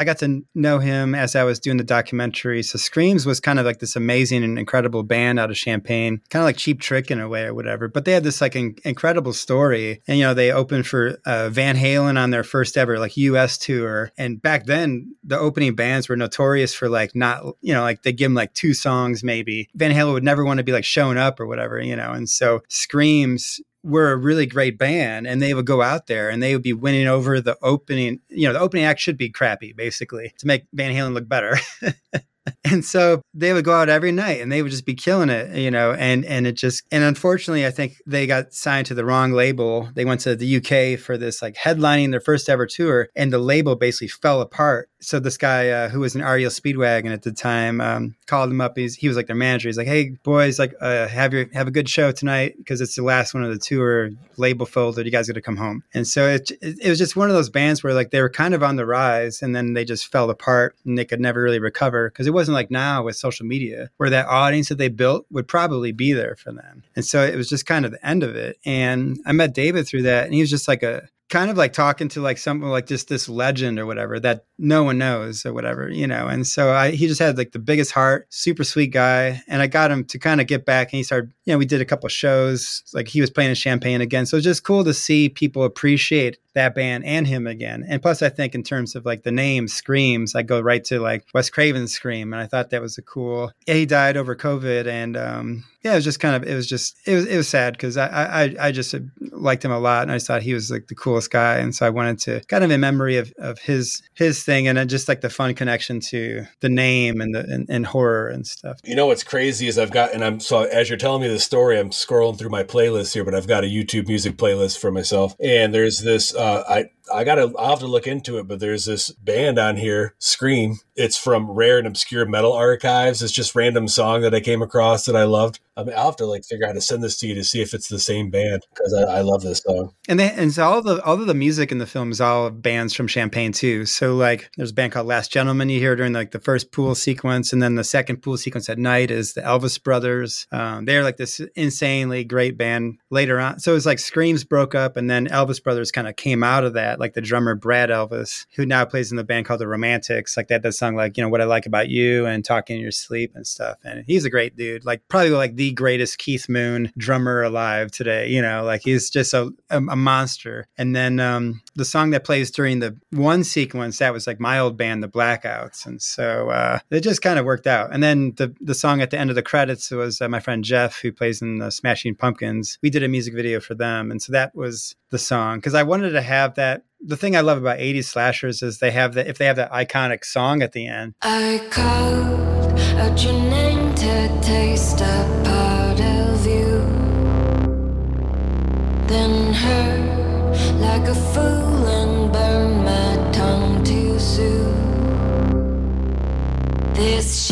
I got to know him as I was doing the documentary. So Screams was kind of like this amazing and incredible band out of Champaign, kind of like Cheap Trick in a way or whatever. But they had this like in- incredible story, and you know they opened for uh, Van Halen on their first ever like U.S. tour. And back then, the opening bands were notorious for like not you know like they give them like two songs maybe. Van Halen would never want to be like showing up or whatever, you know. And so Screams were a really great band and they would go out there and they would be winning over the opening, you know, the opening act should be crappy basically to make Van Halen look better. [laughs] and so they would go out every night and they would just be killing it you know and and it just and unfortunately i think they got signed to the wrong label they went to the uk for this like headlining their first ever tour and the label basically fell apart so this guy uh, who was an REO Speedwagon at the time um, called him up. He's, he was like their manager. He's like, "Hey boys, like uh, have your have a good show tonight because it's the last one of the tour. Label folded. You guys got to come home." And so it, it, it was just one of those bands where like they were kind of on the rise, and then they just fell apart, and they could never really recover because it wasn't like now with social media where that audience that they built would probably be there for them. And so it was just kind of the end of it. And I met David through that, and he was just like a kind of like talking to like something like just this legend or whatever that no one knows or whatever, you know. And so I he just had like the biggest heart, super sweet guy. And I got him to kind of get back and he started, you know, we did a couple shows, like he was playing in Champaign again. So it's just cool to see people appreciate that band and him again. And plus I think in terms of like the name Screams, I go right to like Wes Craven's Scream. And I thought that was a cool yeah, he died over COVID and um yeah, it was just kind of it was just it was it was sad because I, I I just liked him a lot and I just thought he was like the coolest guy and so I wanted to kind of in memory of, of his his thing and just like the fun connection to the name and the and, and, horror and stuff. You know what's crazy is I've got and I'm so as you're telling me the story. I'm scrolling through my playlist here but I've got a YouTube music playlist for myself. And there's this uh, I I gotta I'll have to look into it, but there's this band on here, Scream. It's from Rare and Obscure Metal Archives. It's just random song that I came across that I loved. I mean, I'll have to like figure out how to send this to you to see if it's the same band because I, I, love this song. And they, and so all the all of the music in the film is all bands from Champaign too. So like there's a band called Last Gentleman you hear during like the first pool sequence, and then the second pool sequence at night is the Elvis Brothers. Um, they're like this insanely great band later on. So it's like Screams broke up, and then Elvis Brothers kind of came out of that like the drummer Brad Elvis, who now plays in the band called the Romantics. Like that, that song, like you know what I like about you and talking in your sleep and stuff. And he's a great dude. Like probably like the greatest Keith Moon drummer alive today. You know, like he's just a, a, a monster. And then um, the song that plays during the one sequence that was like my old band, the Blackouts, and so uh, it just kind of worked out. And then the the song at the end of the credits was uh, my friend Jeff, who plays in the Smashing Pumpkins. We did a music video for them, and so that was the song because I wanted to have that the thing I love about 80s slashers is they have that if they have that iconic song at the end. I called out your name to taste a part of you. Then heard like a fool and burned my tongue. This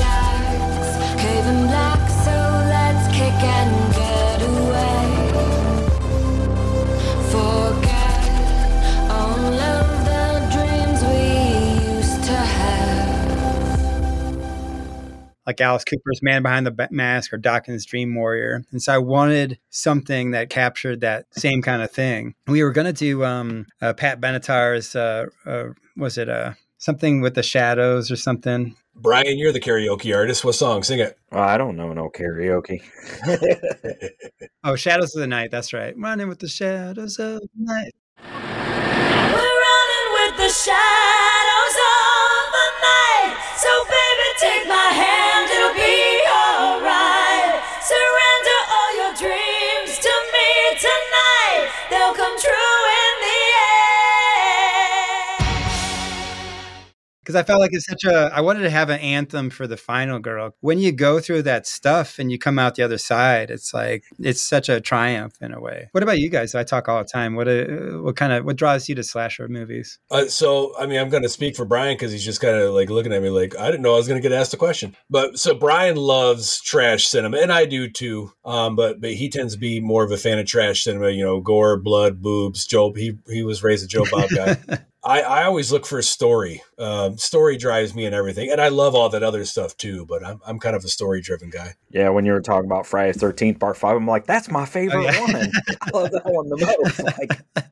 like Alice Cooper's Man Behind the Mask or Dokken's Dream Warrior. And so I wanted something that captured that same kind of thing. We were going to do um, uh, Pat Benatar's, uh, uh, was it uh, something with the shadows or something? Brian, you're the karaoke artist. What song? Sing it. Oh, I don't know no karaoke. [laughs] oh, Shadows of the Night. That's right. Running with the shadows of the night. We're running with the shadows of take my hand. Because I felt like it's such a. I wanted to have an anthem for the final girl. When you go through that stuff and you come out the other side, it's like it's such a triumph in a way. What about you guys? I talk all the time. What uh, what kind of what draws you to slasher movies? Uh, so I mean, I'm going to speak for Brian because he's just kind of like looking at me like I didn't know I was going to get asked a question. But so Brian loves trash cinema, and I do too. Um, but but he tends to be more of a fan of trash cinema. You know, gore, blood, boobs. Joe he he was raised a Joe Bob guy. [laughs] I, I always look for a story. Um, story drives me and everything, and I love all that other stuff too. But I'm I'm kind of a story driven guy. Yeah, when you were talking about Friday Thirteenth Part Five, I'm like, that's my favorite oh, yeah. one. [laughs] I love that one the most. Like,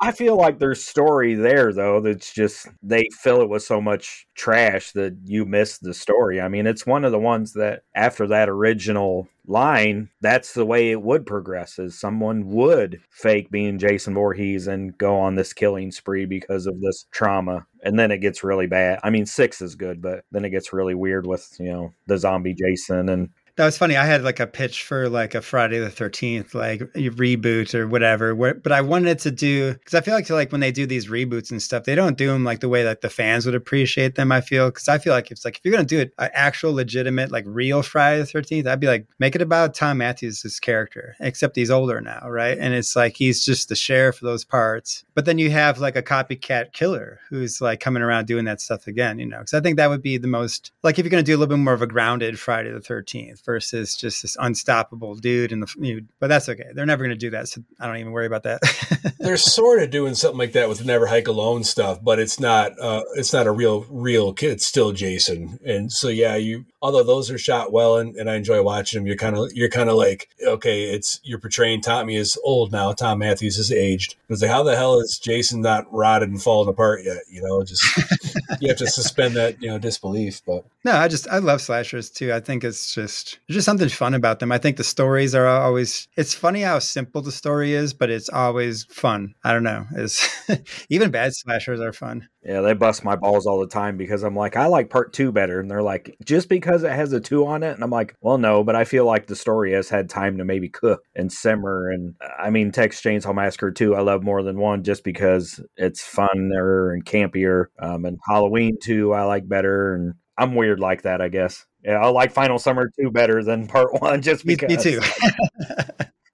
I feel like there's story there though. That's just they fill it with so much trash that you miss the story. I mean, it's one of the ones that after that original line, that's the way it would progress. Is someone would fake being Jason Voorhees and go on this killing spree because of this trauma, and then it gets really bad. I mean, six is good, but then it gets really weird with you know the zombie Jason and That was funny. I had like a pitch for like a Friday the Thirteenth like reboot or whatever, where, but I wanted to do because I feel like like when they do these reboots and stuff, they don't do them like the way that the fans would appreciate them. I feel because I feel like it's like if you're gonna do it, an actual legitimate like real Friday the Thirteenth, I'd be like make it about Thom Mathews' character, except he's older now, right? And it's like he's just the sheriff for those parts. But then you have like a copycat killer who's like coming around doing that stuff again, you know? Because I think that would be the most like if you're gonna do a little bit more of a grounded Friday the Thirteenth versus just this unstoppable dude in the. You know, but that's okay. They're never gonna do that, so I don't even worry about that. [laughs] They're sort of doing something like that with Never Hike Alone stuff, but it's not. Uh, it's not a real real kid. It's still Jason, and so yeah, you. Although those are shot well, and, and I enjoy watching them, you're kind of you're kind of like okay, it's you're portraying Tommy is old now. Thom Mathews is aged. It's like how the hell is Jason not rotted and falling apart yet? You know, just you have to suspend that you know disbelief. But no, I just I love slashers too. I think it's just there's just something fun about them. I think the stories are always. It's funny how simple the story is, but it's always fun. I don't know. It's [laughs] even bad slashers are fun. Yeah, they bust my balls all the time because I'm like, I like part two better. And they're like, just because it has a two on it? And I'm like, well, no, but I feel like the story has had time to maybe cook and simmer. And I mean, Texas Chainsaw Massacre 2, I love more than one just because it's funner and campier. Um, and Halloween 2, I like better. And I'm weird like that, I guess. Yeah, I like Final Summer 2 better than [laughs] part one just because. me too. [laughs]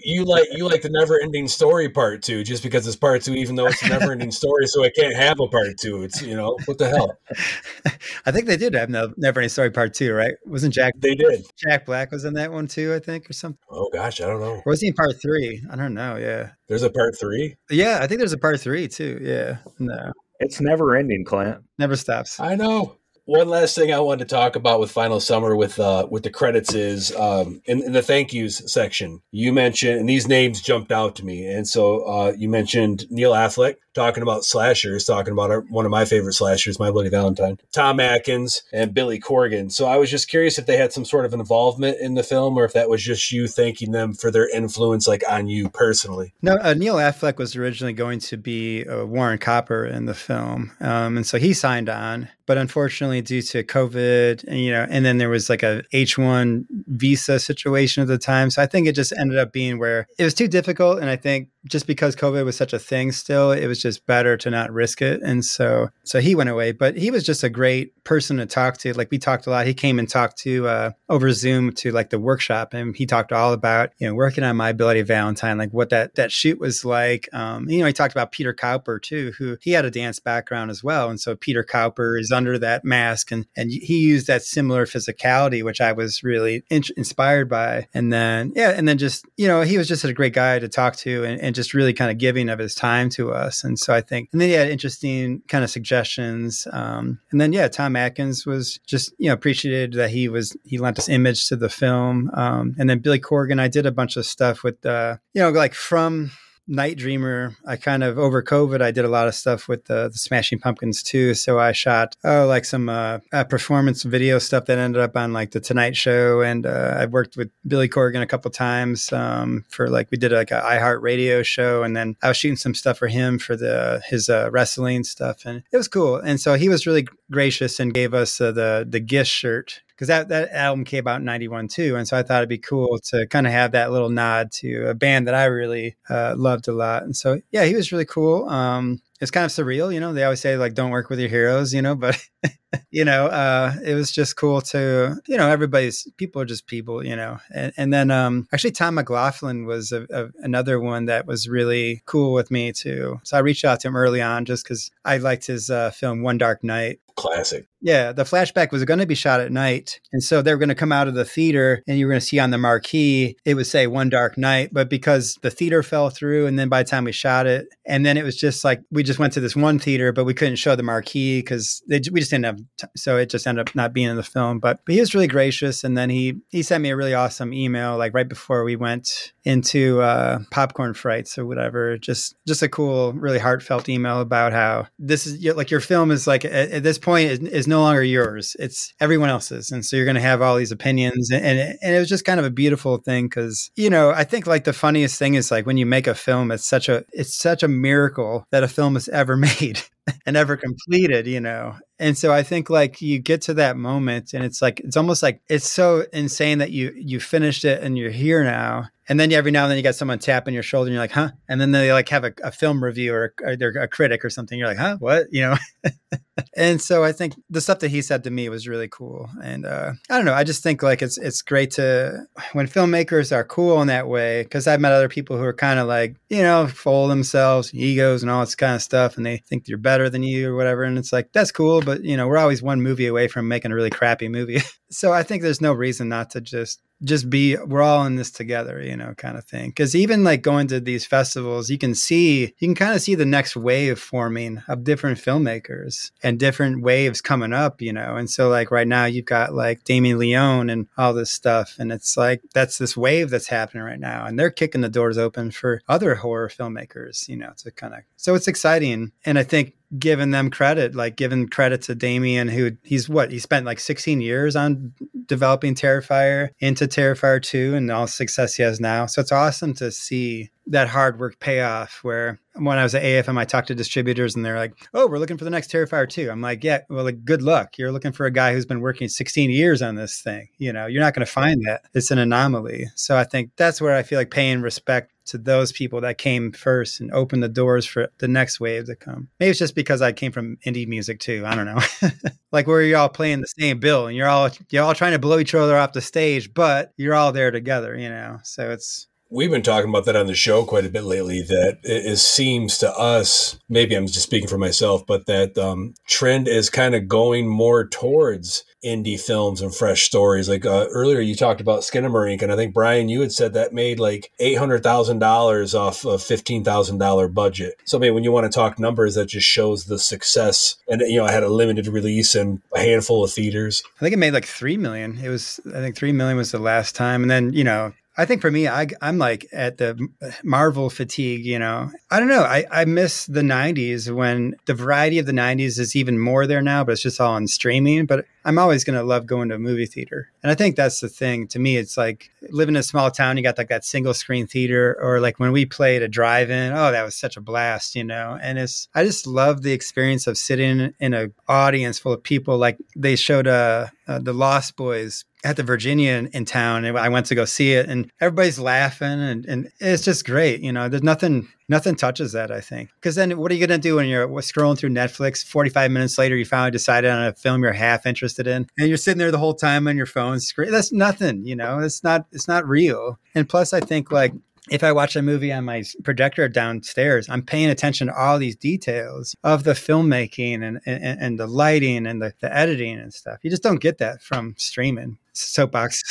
you like you like the never ending story part two just because it's part two, even though it's a never ending story, so it can't have a part two. It's you know what the hell [laughs] I think they did have no Never ending Story Part Two, right? Wasn't Jack they did. Jack Black was in that one too? I think or something. Oh gosh, I don't know. Or was he in Part Three? I don't know. Yeah, There's a part three. yeah. I think there's a Part Three too. Yeah, no, It's never ending, Clint. never stops. I know. One last thing I wanted to talk about with Final Summer with uh, with the credits is um, in, in the thank yous section. You mentioned, and these names jumped out to me, and so uh, you mentioned Neil Affleck talking about slashers, talking about our, one of my favorite slashers, My Bloody Valentine, Tom Atkins, and Billy Corgan. So I was just curious if they had some sort of involvement in the film, or if that was just you thanking them for their influence, like on you personally. No, uh, Neil Affleck was originally going to be uh, Warren Copper in the film, um, and so he signed on. But unfortunately, due to COVID, and, you know, and then there was like a H one visa situation at the time, so I think it just ended up being where it was too difficult. And I think just because COVID was such a thing, still, it was just better to not risk it. And so, so he went away. But he was just a great person to talk to. Like we talked a lot. He came and talked to uh, over Zoom to like the workshop, and he talked all about you know working on My Bloody Valentine, like what that that shoot was like. Um, you know, he talked about Peter Cowper too, who he had a dance background as well, and so Peter Cowper is under that mask, and and he used that similar physicality, which I was really in- inspired by. And then yeah, and then just you know he was just a great guy to talk to, and, and just really kind of giving of his time to us. And so I think, and then he had interesting kind of suggestions. Um, and then yeah, Tom Atkins was just you know appreciated that he was he lent us image to the film. Um, and then Billy Corgan, I did a bunch of stuff with uh, you know like from Night Dreamer. I kind of over COVID, I did a lot of stuff with the, the Smashing Pumpkins too. So I shot oh like some uh, uh, performance video stuff that ended up on like the Tonight Show, and uh, I worked with Billy Corgan a couple times um, for like we did like a iHeart Radio show, and then I was shooting some stuff for him for the his uh, wrestling stuff, and it was cool. And so he was really gracious and gave us uh, the the Gish shirt because that, that album came out in 91 too and so i thought it'd be cool to kind of have that little nod to a band that i really uh, loved a lot and so yeah he was really cool um, it's kind of surreal you know they always say like don't work with your heroes you know but [laughs] [laughs] you know uh, it was just cool to you know everybody's people are just people you know and, and then um, actually tom mcloughlin was a, a, another one that was really cool with me too so i reached out to him early on just because i liked his uh, film one dark night Classic. yeah, the flashback was going to be shot at night. And so they were going to come out of the theater and you were going to see on the marquee, it would say One Dark Night. But because the theater fell through, and then by the time we shot it, and then it was just like we just went to this one theater, but we couldn't show the marquee because we just didn't have, t- so it just ended up not being in the film. But, but he was really gracious. And then he, he sent me a really awesome email, like right before we went into uh, popcorn frights or whatever. Just, just a cool, really heartfelt email about how this is like your film is like at, at this point is, is no longer yours it's everyone else's and so you're going to have all these opinions and, and and it was just kind of a beautiful thing because you know i think like the funniest thing is like when you make a film it's such a it's such a miracle that a film is ever [laughs] made and ever completed you know And so I think like you get to that moment and it's like it's almost like it's so insane that you you finished it and you're here now. And then every now and then you got someone tapping your shoulder and you're like, huh? And then they like have a, a film review or, or they're a critic or something. You're like, huh? What? You know? [laughs] and so I think the stuff that he said to me was really cool. And uh, I don't know. I just think like it's it's great to when filmmakers are cool in that way because I've met other people who are kind of like you know full of themselves, egos, and all this kind of stuff, and they think they're better than you or whatever. And it's like that's cool, but you know we're always one movie away from making a really crappy movie. [laughs] so I think there's no reason not to just just be we're all in this together you know kind of thing. Because even like going to these festivals you can see you can kind of see the next wave forming of different filmmakers and different waves coming up you know? And so like right now you've got like damien leone and all this stuff and it's like that's this wave that's happening right now and they're kicking the doors open for other horror filmmakers you know to kind of so it's exciting. And i think giving them credit, like giving credit to Damien, who he's what he spent like 16 years on developing Terrifier into Terrifier 2 and all success he has now. So it's awesome to see that hard work payoff. Where when I was at AFM, I talked to distributors and they're like, "Oh, we're looking for the next Terrifier 2." I'm like, "Yeah, well, like, good luck. You're looking for a guy who's been working 16 years on this thing. You know, you're not going to find that. It's an anomaly." So I think that's where I feel like paying respect to those people that came first and opened the doors for the next wave to come. Maybe it's just because I came from indie music too. I don't know. [laughs] like where you're all playing the same bill and you're all you're all trying to blow each other off the stage, but you're all there together, you know. So it's We've been talking about that on the show quite a bit lately. That it, it seems to us, maybe I'm just speaking for myself, but that um, trend is kind of going more towards indie films and fresh stories. Like uh, earlier, you talked about Skinamarink, and I think Brian, you had said that made like eight hundred thousand dollars off a fifteen thousand dollar budget. So, I mean, when you want to talk numbers, that just shows the success. And you know, I had a limited release in a handful of theaters. I think it made like three million. It was I think three million was the last time, and then you know I think for me, I, am like at the Marvel fatigue, you know. I don't know. I, I miss the 90s when the variety of the 90s is even more there now, but it's just all on streaming. But I'm always going to love going to a movie theater. And I think that's the thing. To me, it's like living in a small town, you got like that single screen theater, or like when we played a drive in, oh, that was such a blast, you know. And it's, I just love the experience of sitting in an audience full of people. Like they showed uh, uh the Lost Boys at the Virginia in, in, town and I went to go see it and everybody's laughing and, and it's just great. You know, there's nothing, nothing touches that, I think. Cause then what are you going to do when you're scrolling through Netflix 45 minutes later, you finally decided on a film you're half interested in and you're sitting there the whole time on your phone screen. That's nothing, you know, it's not, it's not real. And plus I think like if I watch a movie on my projector downstairs, I'm paying attention to all these details of the filmmaking and, and, and the lighting and the, the, editing and stuff. You just don't get that from streaming soapbox.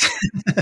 [laughs]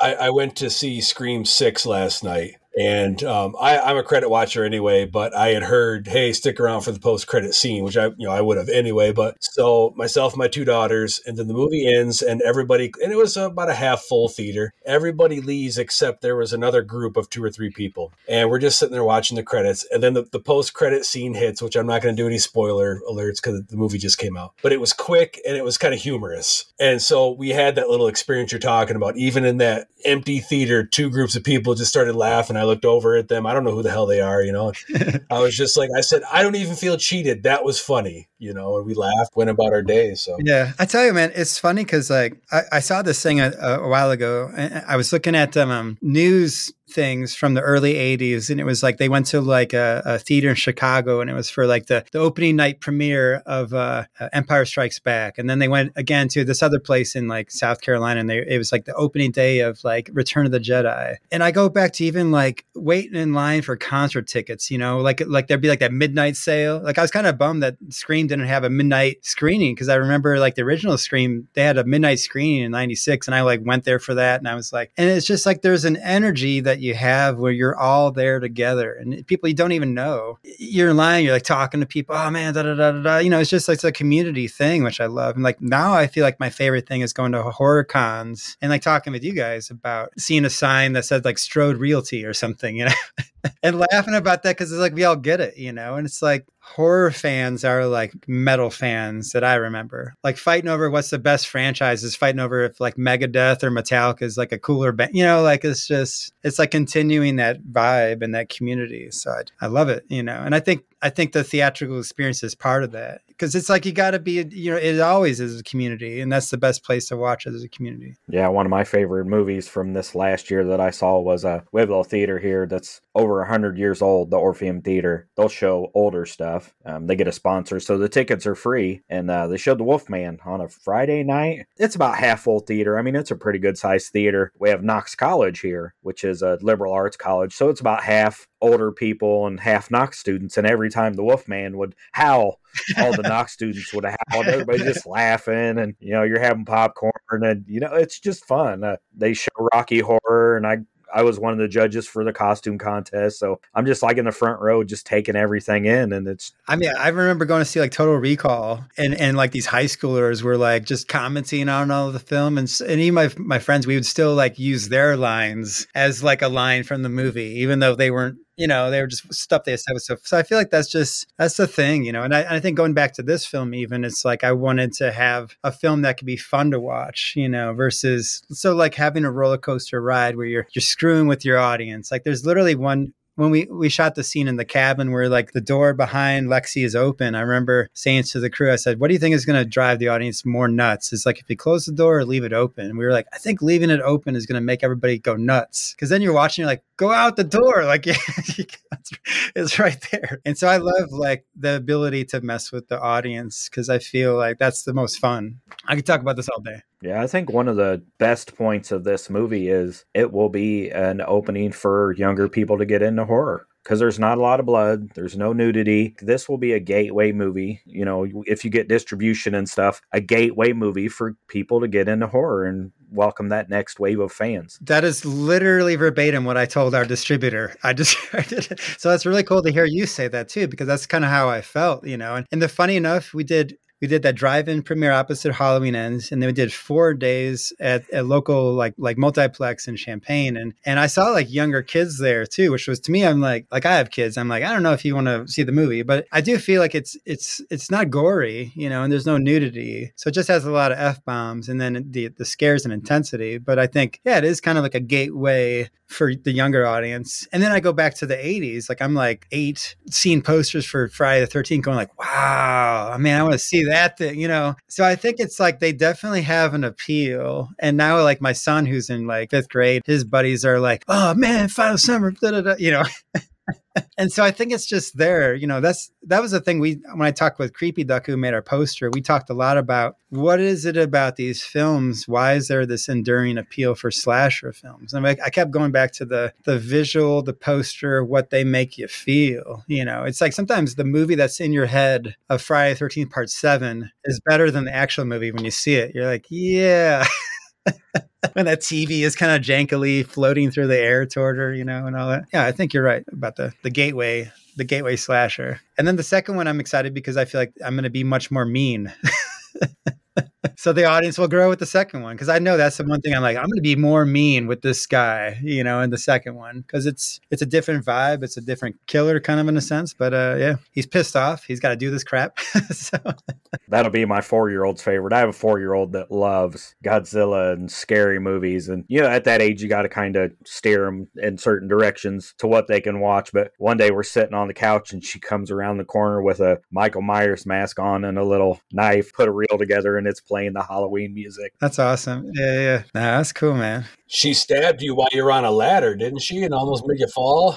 I, I went to see Scream 6 last night and um, I, am a credit watcher anyway, but I had heard, hey, stick around for the post credit scene, which I, you know, I would have anyway. But so myself, my two daughters, and then the movie ends, and everybody, and it was about a half full theater. Everybody leaves except there was another group of two or three people, and we're just sitting there watching the credits. And then the, the post credit scene hits, which I'm not going to do any spoiler alerts because the movie just came out. But it was quick and it was kind of humorous, and so we had that little experience you're talking about. Even in that empty theater, two groups of people just started laughing. I looked over at them. I don't know who the hell they are, you know. [laughs] I was just like, I said, I don't even feel cheated. That was funny, you know. And we laughed, went about our day. So yeah, I tell you, man, it's funny because like I, I, saw this thing a, a, while ago. And I was looking at um, news things from the early 80s and it was like they went to like a, a theater in chicago and it was for like the, the opening night premiere of uh, uh, empire strikes back. And then they went again to this other place in like south carolina and they, it was like the opening day of like return of the jedi. And i go back to even like waiting in line for concert tickets you know like like there'd be like that midnight sale. Like i was kind of bummed that scream didn't have a midnight screening because i remember like the original scream they had a midnight screening in 96 and i like went there for that and i was like and it's just like there's an energy that you have where you're all there together and people you don't even know. You're in line, you're like talking to people, oh man, da da da da. Da. You know, it's just like it's a community thing, which I love. And like now I feel like my favorite thing is going to horror cons and like talking with you guys about seeing a sign that says like Strode Realty or something, you know, [laughs] and laughing about that because it's like we all get it, you know, and it's like horror fans are like metal fans that I remember. Like fighting over what's the best franchise is fighting over if like Megadeth or Metallica is like a cooler band. You know, like it's just it's like continuing that vibe and that community. So I, I love it, you know. And I think I think the theatrical experience is part of that because it's like you got to be, you know, it always is a community, and that's the best place to watch it as a community. Yeah, one of my favorite movies from this last year that I saw was a uh, little theater here that's over a hundred years old, the Orpheum Theater. They'll show older stuff. Um, they get a sponsor, so the tickets are free, and uh, they showed The Wolfman on a Friday night. It's about half full theater. I mean, it's a pretty good sized theater. We have Knox College here, which is a liberal arts college, so it's about half older people and half Knox students. And every time the Wolfman would howl, all the Knox [laughs] students would howl. And everybody's just laughing, and you know, you're having popcorn, and you know, it's just fun. Uh, they show Rocky Horror, and I I was one of the judges for the costume contest. So I'm just like in the front row, just taking everything in. And it's, I mean, I remember going to see like Total Recall and, and like these high schoolers were like just commenting on all the film. And, and even my, my friends, we would still like use their lines as like a line from the movie, even though they weren't you know, they were just stuff they established. So, so I feel like that's just that's the thing, you know. And I, I think going back to this film, even it's like I wanted to have a film that could be fun to watch, you know, versus so like having a roller coaster ride where you're you're screwing with your audience. Like there's literally one when we we shot the scene in the cabin where like the door behind Lexi is open, I remember saying to the crew, I said, "What do you think is going to drive the audience more nuts? Is like if you close the door or leave it open." And we were like, "I think leaving it open is going to make everybody go nuts because then you're watching, you're like, go out the door, [laughs] like [laughs] it's right there." And so I love like the ability to mess with the audience because I feel like that's the most fun. I could talk about this all day. Yeah, I think one of the best points of this movie is it will be an opening for younger people to get into horror because there's not a lot of blood, there's no nudity. This will be a gateway movie. You know, if you get distribution and stuff, a gateway movie for people to get into horror and welcome that next wave of fans. That is literally verbatim what I told our distributor. I just [laughs] so that's really cool to hear you say that too, because that's kind of how I felt, you know. And, and the funny enough, we did we did that drive-in premiere opposite Halloween Ends, and then we did four days at a local like like multiplex in Champaign, and and I saw like younger kids there too, which was to me I'm like like I have kids, I'm like I don't know if you want to see the movie, but I do feel like it's it's it's not gory, you know, and there's no nudity, so it just has a lot of f bombs, and then the the scares and intensity. But I think yeah, it is kind of like a gateway for the younger audience. And then I go back to the 80s. Like I'm like eight, seeing posters for Friday the 13th, going like, wow, I mean, I want to see that thing, you know? So I think it's like they definitely have an appeal. And now, like my son, who's in like fifth grade, his buddies are like, oh man, final summer, da, da, da, you know? [laughs] and so I think it's just there. You know, that's that was the thing we when I talked with Creepy Duck who made our poster, we talked a lot about what is it about these films? Why is there this enduring appeal for slasher films? And I, I kept going back to the the visual, the poster, what they make you feel. You know, it's like sometimes the movie that's in your head of Friday Thirteenth Part Seven is better than the actual movie when you see it. You're like, yeah. [laughs] [laughs] when that TV is kind of jankily floating through the air toward her, you know, and all that. Yeah, I think you're right about the the gateway, the gateway slasher. And then the second one, I'm excited because I feel like I'm going to be much more mean. [laughs] so the audience will grow with the second one because I know that's the one thing I'm like I'm going to be more mean with this guy, you know, in the second one because it's it's a different vibe, it's a different killer kind of in a sense. But uh, yeah, he's pissed off. He's got to do this crap. [laughs] so that'll be my four year old's favorite. I have a four year old that loves Godzilla and scary movies, and you know, at that age, you got to kind of steer them in certain directions to what they can watch. But one day we're sitting on the couch, and she comes around the corner with a Michael Myers mask on and a little knife, put a reel together, and it's playing the Halloween music. That's awesome. Yeah, yeah. Nah, that's cool, man. She stabbed you while you were on a ladder, didn't she? And almost made you fall?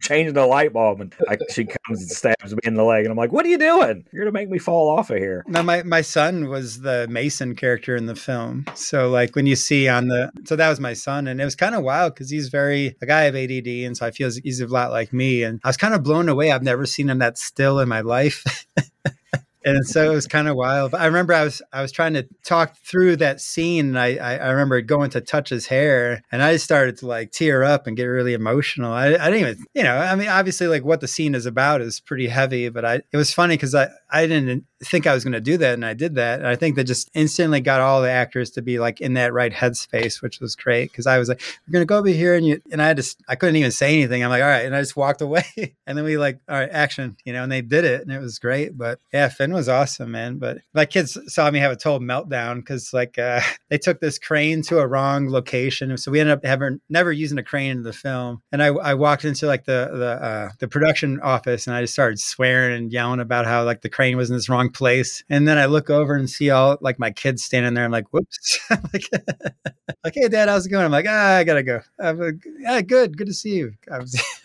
changing the light bulb and I, she comes and stabs me in the leg and I'm like, what are you doing? You're gonna make me fall off of here. Now my, my son was the Mason character in the film. So like when you see on the so that was my son and it was kind of wild because he's very like I have ADD and so I feel he's a lot like me and I was kind of blown away. I've never seen him that still in my life. [laughs] and so it was kind of wild. But I remember I was I was trying to talk through that scene, and I, I, I remember going to touch his hair, and I started to like tear up and get really emotional. I, I didn't even, you know, I mean, obviously, like what the scene is about is pretty heavy, but I it was funny because I I didn't think I was going to do that, and I did that. And I think that just instantly got all the actors to be like in that right headspace, which was great because I was like, "We're going to go over here," and you and I just I couldn't even say anything. I'm like, "All right," and I just walked away, [laughs] and then we like, "All right, action," you know, and they did it, and it was great. But yeah, Finn was awesome, man. But my kids saw me have a total meltdown because like uh, [laughs] they took this crane to a wrong location, so we ended up having never using a crane in the film. And I, I walked into like the the uh, the production office, and I just started swearing and yelling about how like the crane was in this wrong place. And then I look over and see all like my kids standing there. I'm like, whoops. [laughs] I'm like, [laughs] hey, dad, how's it going? I'm like, ah, I gotta go. I'm like, yeah, good, good to see you. I was. [laughs]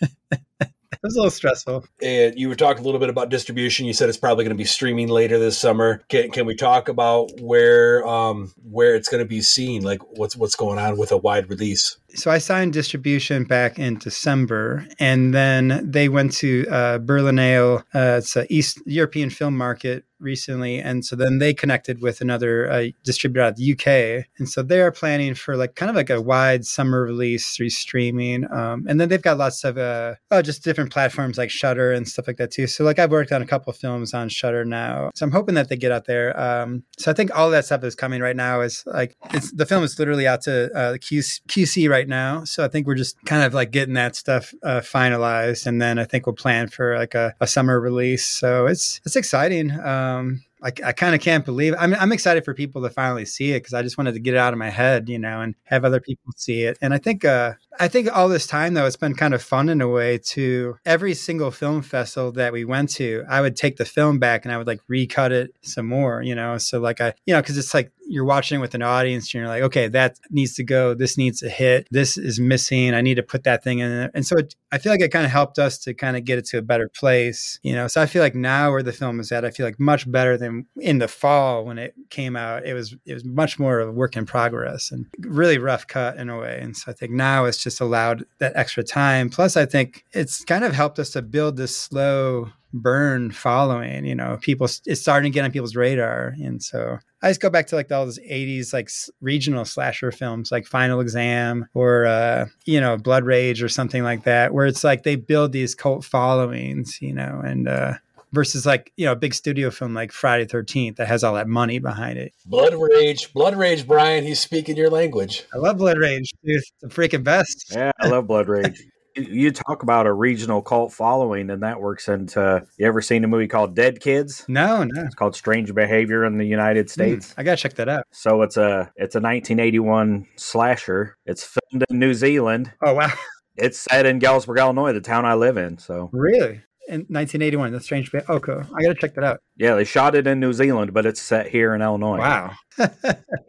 it was a little stressful. And you were talking a little bit about distribution. You said it's probably going to be streaming later this summer. Can, can we talk about where um, where it's going to be seen? Like what's what's going on with a wide release? So I signed distribution back in December, and then they went to uh, Berlinale. Uh, it's an East European film market recently, and so then they connected with another uh, distributor out of the UK, and so they are planning for like kind of like a wide summer release through streaming, um, and then they've got lots of uh, oh just different platforms like Shudder and stuff like that too. So like I've worked on a couple films on Shudder now, so I'm hoping that they get out there. Um, so I think all that stuff is coming right now. Is like the film is literally out to uh, QC right now, so I think we're just kind of like getting that stuff uh, finalized, and then I think we'll plan for like a, a summer release. So it's it's exciting. Um, I, I kind of can't believe it. I'm, I'm excited for people to finally see it because I just wanted to get it out of my head, you know, and have other people see it. And I think, uh, I think all this time though, it's been kind of fun in a way to every single film festival that we went to, I would take the film back and I would like recut it some more, you know. So like I, you know, because it's like you're watching it with an audience and you're like, okay, that needs to go. This needs to hit. This is missing. I need to put that thing in there. And so it, I feel like it kind of helped us to kind of get it to a better place, you know. So I feel like now where the film is at, I feel like much better than in the fall when it came out. It was it was much more of a work in progress and really rough cut in a way. And so I think now it's just allowed that extra time. Plus, I think it's kind of helped us to build this slow burn following you know people it's starting to get on people's radar and so i just go back to like all those 80s like regional slasher films like final exam or uh you know blood rage or something like that where it's like they build these cult followings you know and uh versus like you know a big studio film like Friday Thirteenth that has all that money behind it. Blood Rage, Blood Rage, Brian. He's speaking your language. I love Blood Rage. Dude, it's the freaking best. Yeah, I love Blood Rage. [laughs] you talk about a regional cult following, and that works into. You ever seen a movie called Dead Kids? No, no. It's called Strange Behavior in the United States. Mm, I gotta check that out. So it's a it's a 1981 slasher. It's filmed in New Zealand. Oh wow. It's set in Galesburg, Illinois, the town I live in. So really, in 1981, The Strange. Be- oh, cool. I gotta check that out. Yeah, they shot it in New Zealand, but it's set here in Illinois. Wow. [laughs] I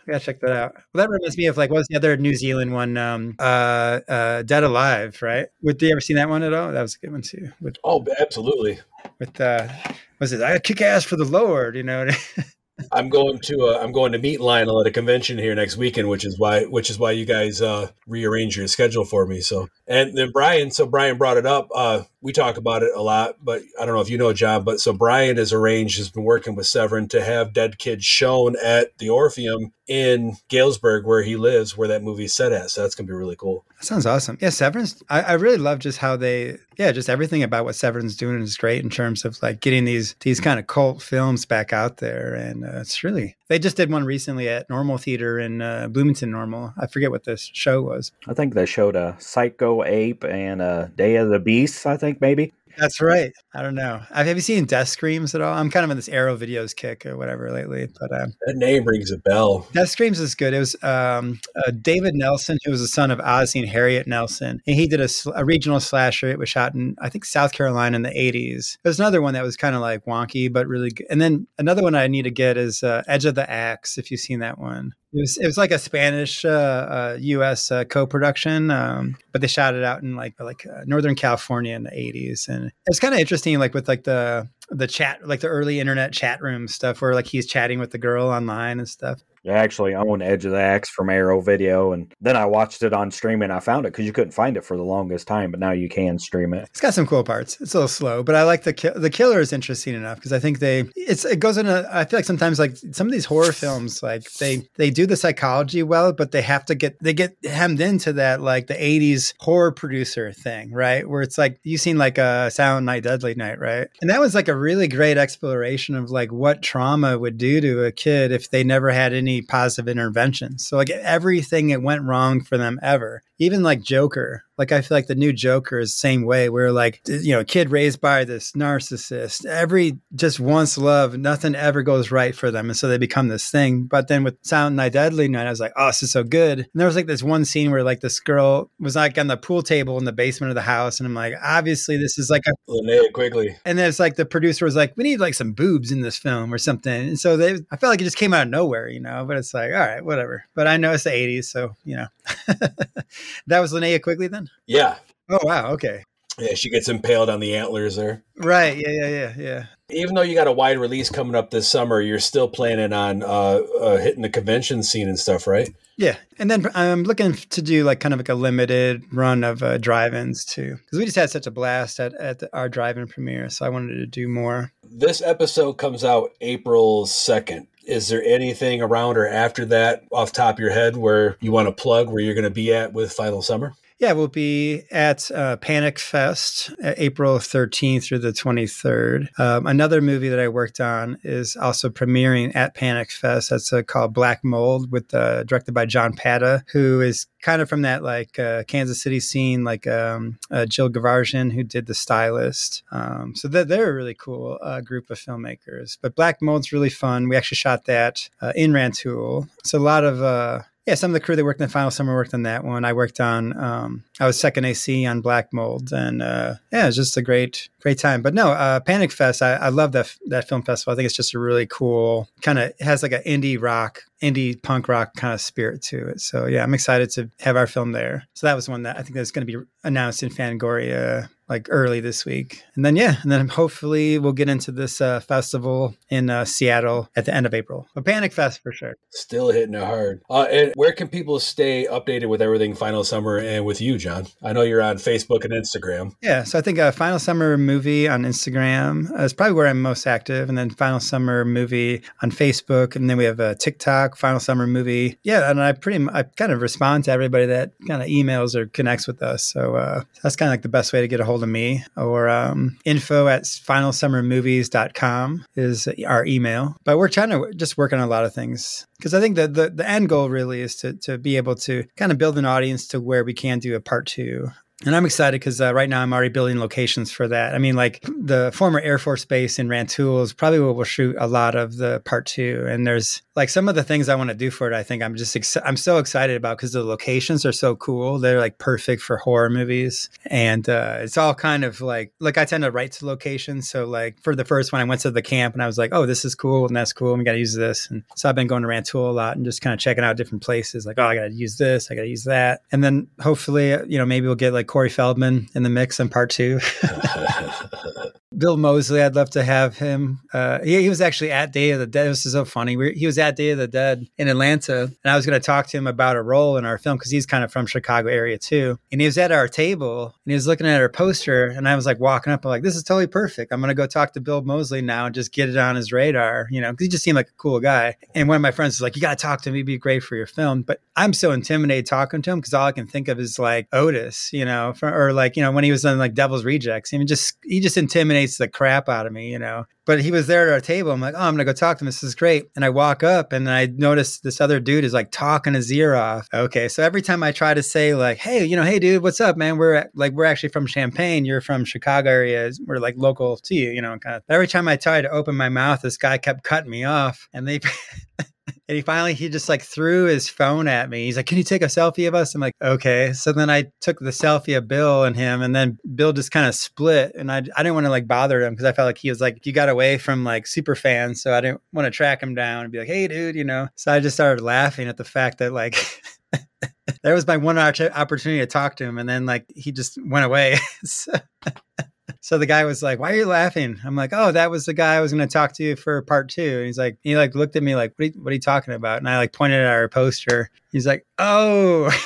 gotta check that out. Well, that reminds me of like what was the other New Zealand one? Um, uh, uh, Dead Alive, right? Would you ever seen that one at all? That was a good one too. With Oh, absolutely. with uh, was it? I kick ass for the Lord, you know. [laughs] I'm going to uh, I'm going to meet Lionel at a convention here next weekend, which is why which is why you guys uh, rearrange your schedule for me. So and then Brian, so Brian brought it up. Uh, we talk about it a lot, but I don't know if you know John, but so Brian has arranged has been working with Severin to have Dead Kids shown at the Orpheum in Galesburg, where he lives, where that movie's set at. So that's gonna be really cool. That sounds awesome. Yeah, Severin's. I, I really love just how they. Yeah, just everything about what Severin's doing is great in terms of like getting these these kind of cult films back out there, and uh, it's really. They just did one recently at Normal Theater in uh, Bloomington. Normal. I forget what this show was. I think they showed a Psycho Ape and a Day of the Beast. I think maybe. That's right. I don't know. Have you seen Death Screams at all? I'm kind of in this Arrow videos kick or whatever lately, but um, That name rings a bell. Death Screams is good. It was um, uh, David Nelson, who was the son of Ozzie and Harriet Nelson, and he did a, a regional slasher. It was shot in I think South Carolina in the 80s. There's another one that was kind of like wonky, but really good. And then another one I need to get is uh, Edge of the Axe. If you've seen that one. It was, it was like a Spanish uh, uh, U.S. Uh, co-production, um, but they shot it out in like like uh, Northern California in the '80s, and it's kind of interesting, like with like the the chat, like the early internet chat room stuff, where like he's chatting with the girl online and stuff. I actually own Edge of the Axe from Arrow Video, and then I watched it on streaming. I found it because you couldn't find it for the longest time, but now you can stream it. It's got some cool parts. It's a little slow, but I like the ki- the killer is interesting enough because I think they it's it goes in a. I feel like sometimes like some of these horror films like they they do the psychology well, but they have to get they get hemmed into that like the '80s horror producer thing, right? Where it's like you've seen like a Silent Night, Deadly Night, right? And that was like a really great exploration of like what trauma would do to a kid if they never had any positive interventions. So like everything that went wrong for them ever, even like Joker. Like I feel like the new Joker is same way where like you know, kid raised by this narcissist, every just wants love, nothing ever goes right for them. And so they become this thing. But then with Silent Night Deadly Night, I was like, oh, this is so good. And there was like this one scene where like this girl was like on the pool table in the basement of the house. And I'm like, obviously this is like a Linnea Quigley. and then it's like the producer was like, "We need like some boobs in this film or something." And so they, I felt like it just came out of nowhere, you know. But it's like, all right, whatever. But I know it's the '80s, so you know. [laughs] that was Linnea Quigley then. Yeah. Oh wow, okay, Yeah, she gets impaled on the antlers there. right, yeah, yeah, yeah, yeah. Even though you got a wide release coming up this summer, you're still planning on uh, uh, hitting the convention scene and stuff, right? Yeah, and then I'm looking to do like kind of like a limited run of uh, drive-ins too, because we just had such a blast at, at the, our drive-in premiere. So I wanted to do more. This episode comes out April 2nd. Is there anything around or after that off top of your head where you want to plug where you're going to be at with Final Summer? Yeah, we'll be at uh, Panic Fest uh, April 13th through the 23rd. Um, another movie that I worked on is also premiering at Panic Fest. That's uh, called Black Mold, with uh, directed by John Pata, who is kind of from that like uh, Kansas City scene, like um, uh, Jill Gevargizian, who did The Stylist. Um, so they're, they're a really cool group of filmmakers. But Black Mold's really fun. We actually shot that in Rantoul. So a lot of yeah, some of the crew that worked in the final summer worked on that one. I worked on, um, I was second AC on Black Mold, and uh, yeah, it was just a great, great time. But no, uh, Panic Fest, I, I love that that film festival. I think it's just a really cool kind of has like an indie rock, indie punk rock kind of spirit to it. So yeah, I'm excited to have our film there. So that was one that I think that's going to be announced in Fangoria like early this week, and then yeah, and then hopefully we'll get into this uh, festival in uh, Seattle at the end of April. A Panic Fest for sure. Still hitting it hard. Uh, and where can people stay updated with everything Final Summer and with you, John? I know you're on Facebook and Instagram. Yeah, so I think uh, Final Summer Movie on Instagram is probably where I'm most active, and then Final Summer Movie on Facebook, and then we have a TikTok, Final Summer Movie. Yeah, and I pretty, I kind of respond to everybody that kind of emails or connects with us. So uh, that's kind of like the best way to get a hold of me. Or um, info at finalsummermovies.com is our email. But we're trying to just work on a lot of things because I think that the, the end goal really is to, to be able to kind of build an audience to where we can do a part two. And I'm excited because uh, right now I'm already building locations for that. I mean, like the former Air Force Base in Rantoul is probably where we'll shoot a lot of the part two. And there's like some of the things I want to do for it. I think I'm just ex- I'm so excited about because the locations are so cool. They're like perfect for horror movies, and uh, it's all kind of like like I tend to write to locations. So like for the first one, I went to the camp and I was like, oh, this is cool and that's cool. We got to use this. And so I've been going to Rantoul a lot and just kind of checking out different places. Like, oh, I got to use this. I got to use that. And then hopefully, uh, you know, maybe we'll get like Corey Feldman in the mix in part two. [laughs] [laughs] Bill Moseley, I'd love to have him. Uh, he, he was actually at Day of the Dead. This is so funny. We, he was at Day of the Dead in Atlanta, and I was going to talk to him about a role in our film because he's kind of from Chicago area too. And he was at our table and he was looking at our poster, and I was like walking up, I'm like, "This is totally perfect. I'm going to go talk to Bill Moseley now and just get it on his radar." You know, because he just seemed like a cool guy. And one of my friends was like, "You got to talk to him. He'd be great for your film." But I'm so intimidated talking to him because all I can think of is like Otis, you know, for, or like you know when he was on like Devil's Rejects. I mean, just he just intimidates the crap out of me, you know. But he was there at our table. I'm like, oh, I'm gonna go talk to him. This is great. And I walk up and I notice this other dude is like talking his ear off. Okay, so every time I try to say like, hey, you know, hey, dude, what's up, man? We're like, we're actually from Champaign. You're from Chicago area. We're like local to you, you know, kind of. Every time I tried to open my mouth, this guy kept cutting me off, and they. [laughs] And he finally he just like threw his phone at me. He's like, "Can you take a selfie of us?" I'm like, "Okay." So then I took the selfie of Bill and him, and then Bill just kind of split. And I I didn't want to like bother him because I felt like he was like you got away from like super fans, so I didn't want to track him down and be like, "Hey, dude," you know. So I just started laughing at the fact that like. [laughs] that was my one opportunity to talk to him, and then like he just went away. [laughs] so, So the guy was like, "Why are you laughing?" I'm like, "Oh, that was the guy I was going to talk to you for part two. And he's like, he like looked at me like, "What are you, what are you talking about?" And I like pointed at our poster. He's like, "Oh." [laughs]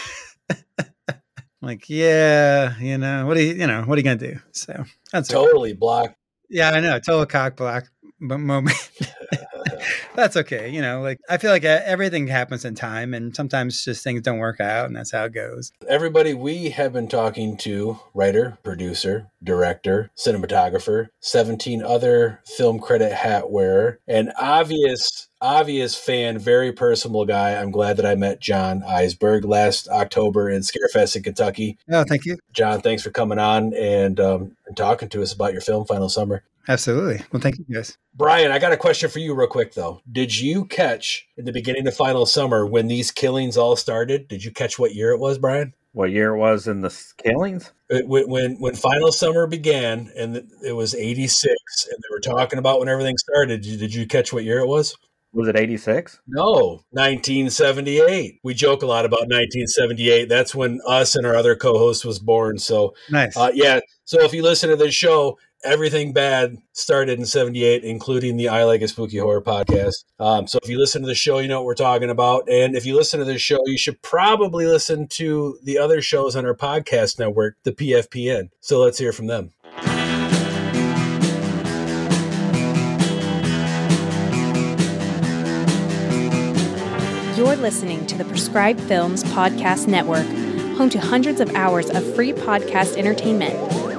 Like, yeah, you know, what are you, you know, what are you gonna do? So that's. Totally blocked. Yeah, I know, total cock block but moment. [laughs] [laughs] that's okay. You know, like I feel like uh, everything happens in time, and sometimes just things don't work out, and that's how it goes. Everybody we have been talking to writer, producer, director, cinematographer, 17 other film credit hat wearer, and obvious obvious fan, very personable guy. I'm glad that I met John Isberg last October in Scarefest in Kentucky. Oh, thank you. John, thanks for coming on and, um, and talking to us about your film Final Summer. Absolutely. Well, thank you guys. Brian, I got a question for you real quick though. Did you catch in the beginning of Final Summer when these killings all started? Did you catch what year it was, Brian? What year it was in the killings? It, when, when when Final Summer began and it was 86 and they were talking about when everything started, did you, did you catch what year it was? Was it 86? No, 1978. We joke a lot about 1978. That's when us and our other co-host was born. So Nice. uh, yeah. So if you listen to this show, everything bad started in 78, including the I Like It Spooky Horror podcast. Um, so if you listen to the show, you know what we're talking about. And if you listen to this show, you should probably listen to the other shows on our podcast network, the PFPN. So let's hear from them. You're listening to the Prescribed Films Podcast Network, home to hundreds of hours of free podcast entertainment.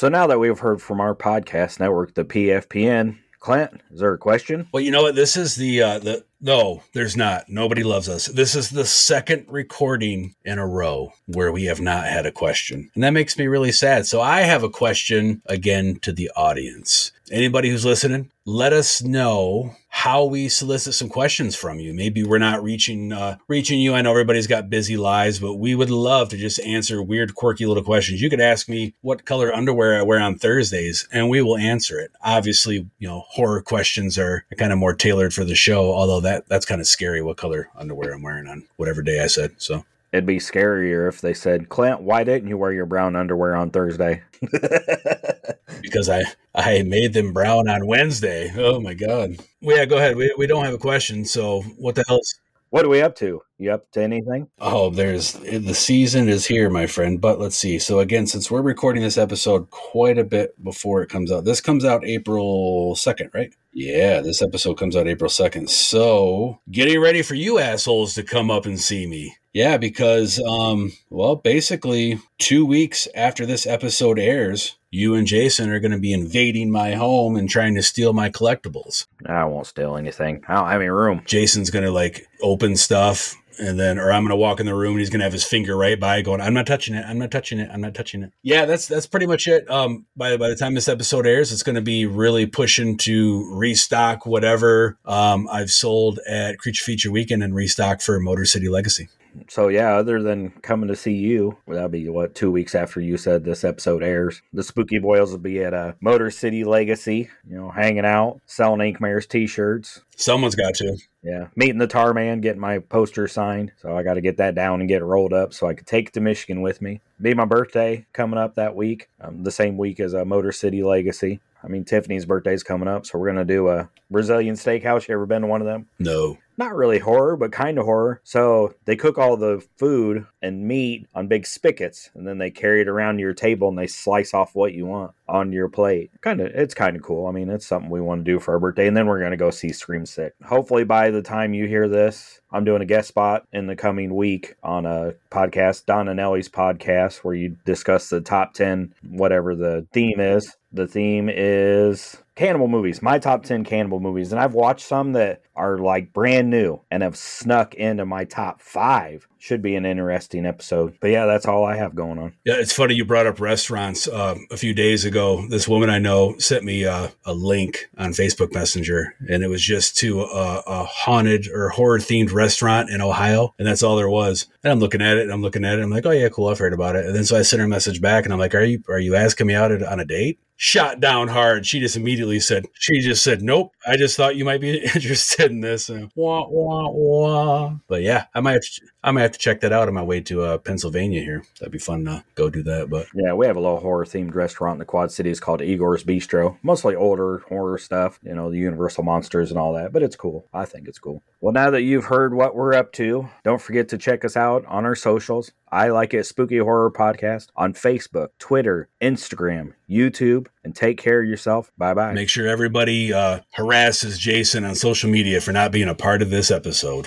So now that we've heard from our podcast network, the PFPN, Clint, is there a question? Well, you know what? This is the uh, the no, there's not. Nobody loves us. This is the second recording in a row where we have not had a question, and that makes me really sad. So I have a question again to the audience. Anybody who's listening, let us know how we solicit some questions from you. Maybe we're not reaching uh, reaching you. I know everybody's got busy lives, but we would love to just answer weird, quirky little questions. You could ask me what color underwear I wear on Thursdays, and we will answer it. Obviously, you know, horror questions are kind of more tailored for the show, although that that's kind of scary what color underwear I'm wearing on whatever day I said. So It'd be scarier if they said, Clint, why didn't you wear your brown underwear on Thursday? [laughs] because I I made them brown on Wednesday. Oh my god. Well, yeah, go ahead. We, we don't have a question, so what the hell's what are we up to? You up to anything? Oh, there's the season is here, my friend. But let's see. So again, since we're recording this episode quite a bit before it comes out, this comes out April second, right? Yeah, this episode comes out April second. So getting ready for you assholes to come up and see me. Yeah, because um, well, basically two weeks after this episode airs, you and Jason are going to be invading my home and trying to steal my collectibles. I won't steal anything. I don't have any room. Jason's going to like open stuff and then or I'm gonna walk in the room and he's gonna have his finger right by going, I'm not touching it, I'm not touching it, I'm not touching it. Yeah, that's that's pretty much it. Um by by the time this episode airs, it's gonna be really pushing to restock whatever um I've sold at Creature Feature Weekend and restock for Motor City Legacy. So yeah, other than coming to see you, well, that'll be what two weeks after you said this episode airs. The Spooky Boils will be at a Motor City Legacy, you know, hanging out, selling Ink Mares t-shirts. Someone's got to. Yeah, meeting the Tar Man, getting my poster signed. So I got to get that down and get it rolled up so I could take it to Michigan with me. Be my birthday coming up that week, um, the same week as a Motor City Legacy. I mean, Tiffany's birthday's coming up, so we're gonna do a Brazilian steakhouse. You ever been to one of them? No. Not really horror, but kind of horror. So they cook all the food and meat on big spigots, and then they carry it around your table and they slice off what you want on your plate. Kind of, it's kind of cool. I mean, it's something we want to do for our birthday, and then we're gonna go see Scream VI. Hopefully, by the time you hear this, I'm doing a guest spot in the coming week on a podcast, Don and Ellie's podcast, where you discuss the top 10, whatever the theme is. The theme is cannibal movies, my top 10 cannibal movies. And I've watched some that are like brand new and have snuck into my top five should be an interesting episode. But yeah, that's all I have going on. Yeah, it's funny you brought up restaurants. Uh, a few days ago, this woman I know sent me uh, a link on Facebook Messenger, and it was just to a, a haunted or horror themed restaurant in Ohio, and that's all there was. And I'm looking at it, and I'm looking at it, I'm like, oh yeah, cool, I've heard about it. And then so I sent her a message back, and I'm like, are you are you asking me out on a date? shot down hard. She just immediately said, she just said, nope. I just thought you might be [laughs] interested in this. And wah, wah, wah. But yeah, I might, have to, I might have to check that out on my way to uh, Pennsylvania here. That'd be fun to go do that. But yeah, we have a little horror themed restaurant in the Quad Cities called Igor's Bistro. Mostly older horror stuff, you know, the Universal monsters and all that. But it's cool. I think it's cool. Well, now that you've heard what we're up to, don't forget to check us out on our socials. I Like It Spooky Horror Podcast on Facebook, Twitter, Instagram, YouTube, and take care of yourself. Bye bye. make sure everybody uh, harasses Jason on social media for not being a part of this episode.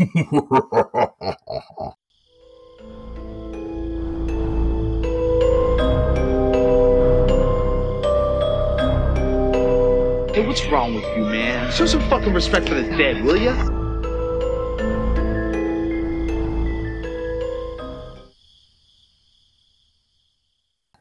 Hey, what's wrong with you, man? Show some fucking respect for the dead, will ya?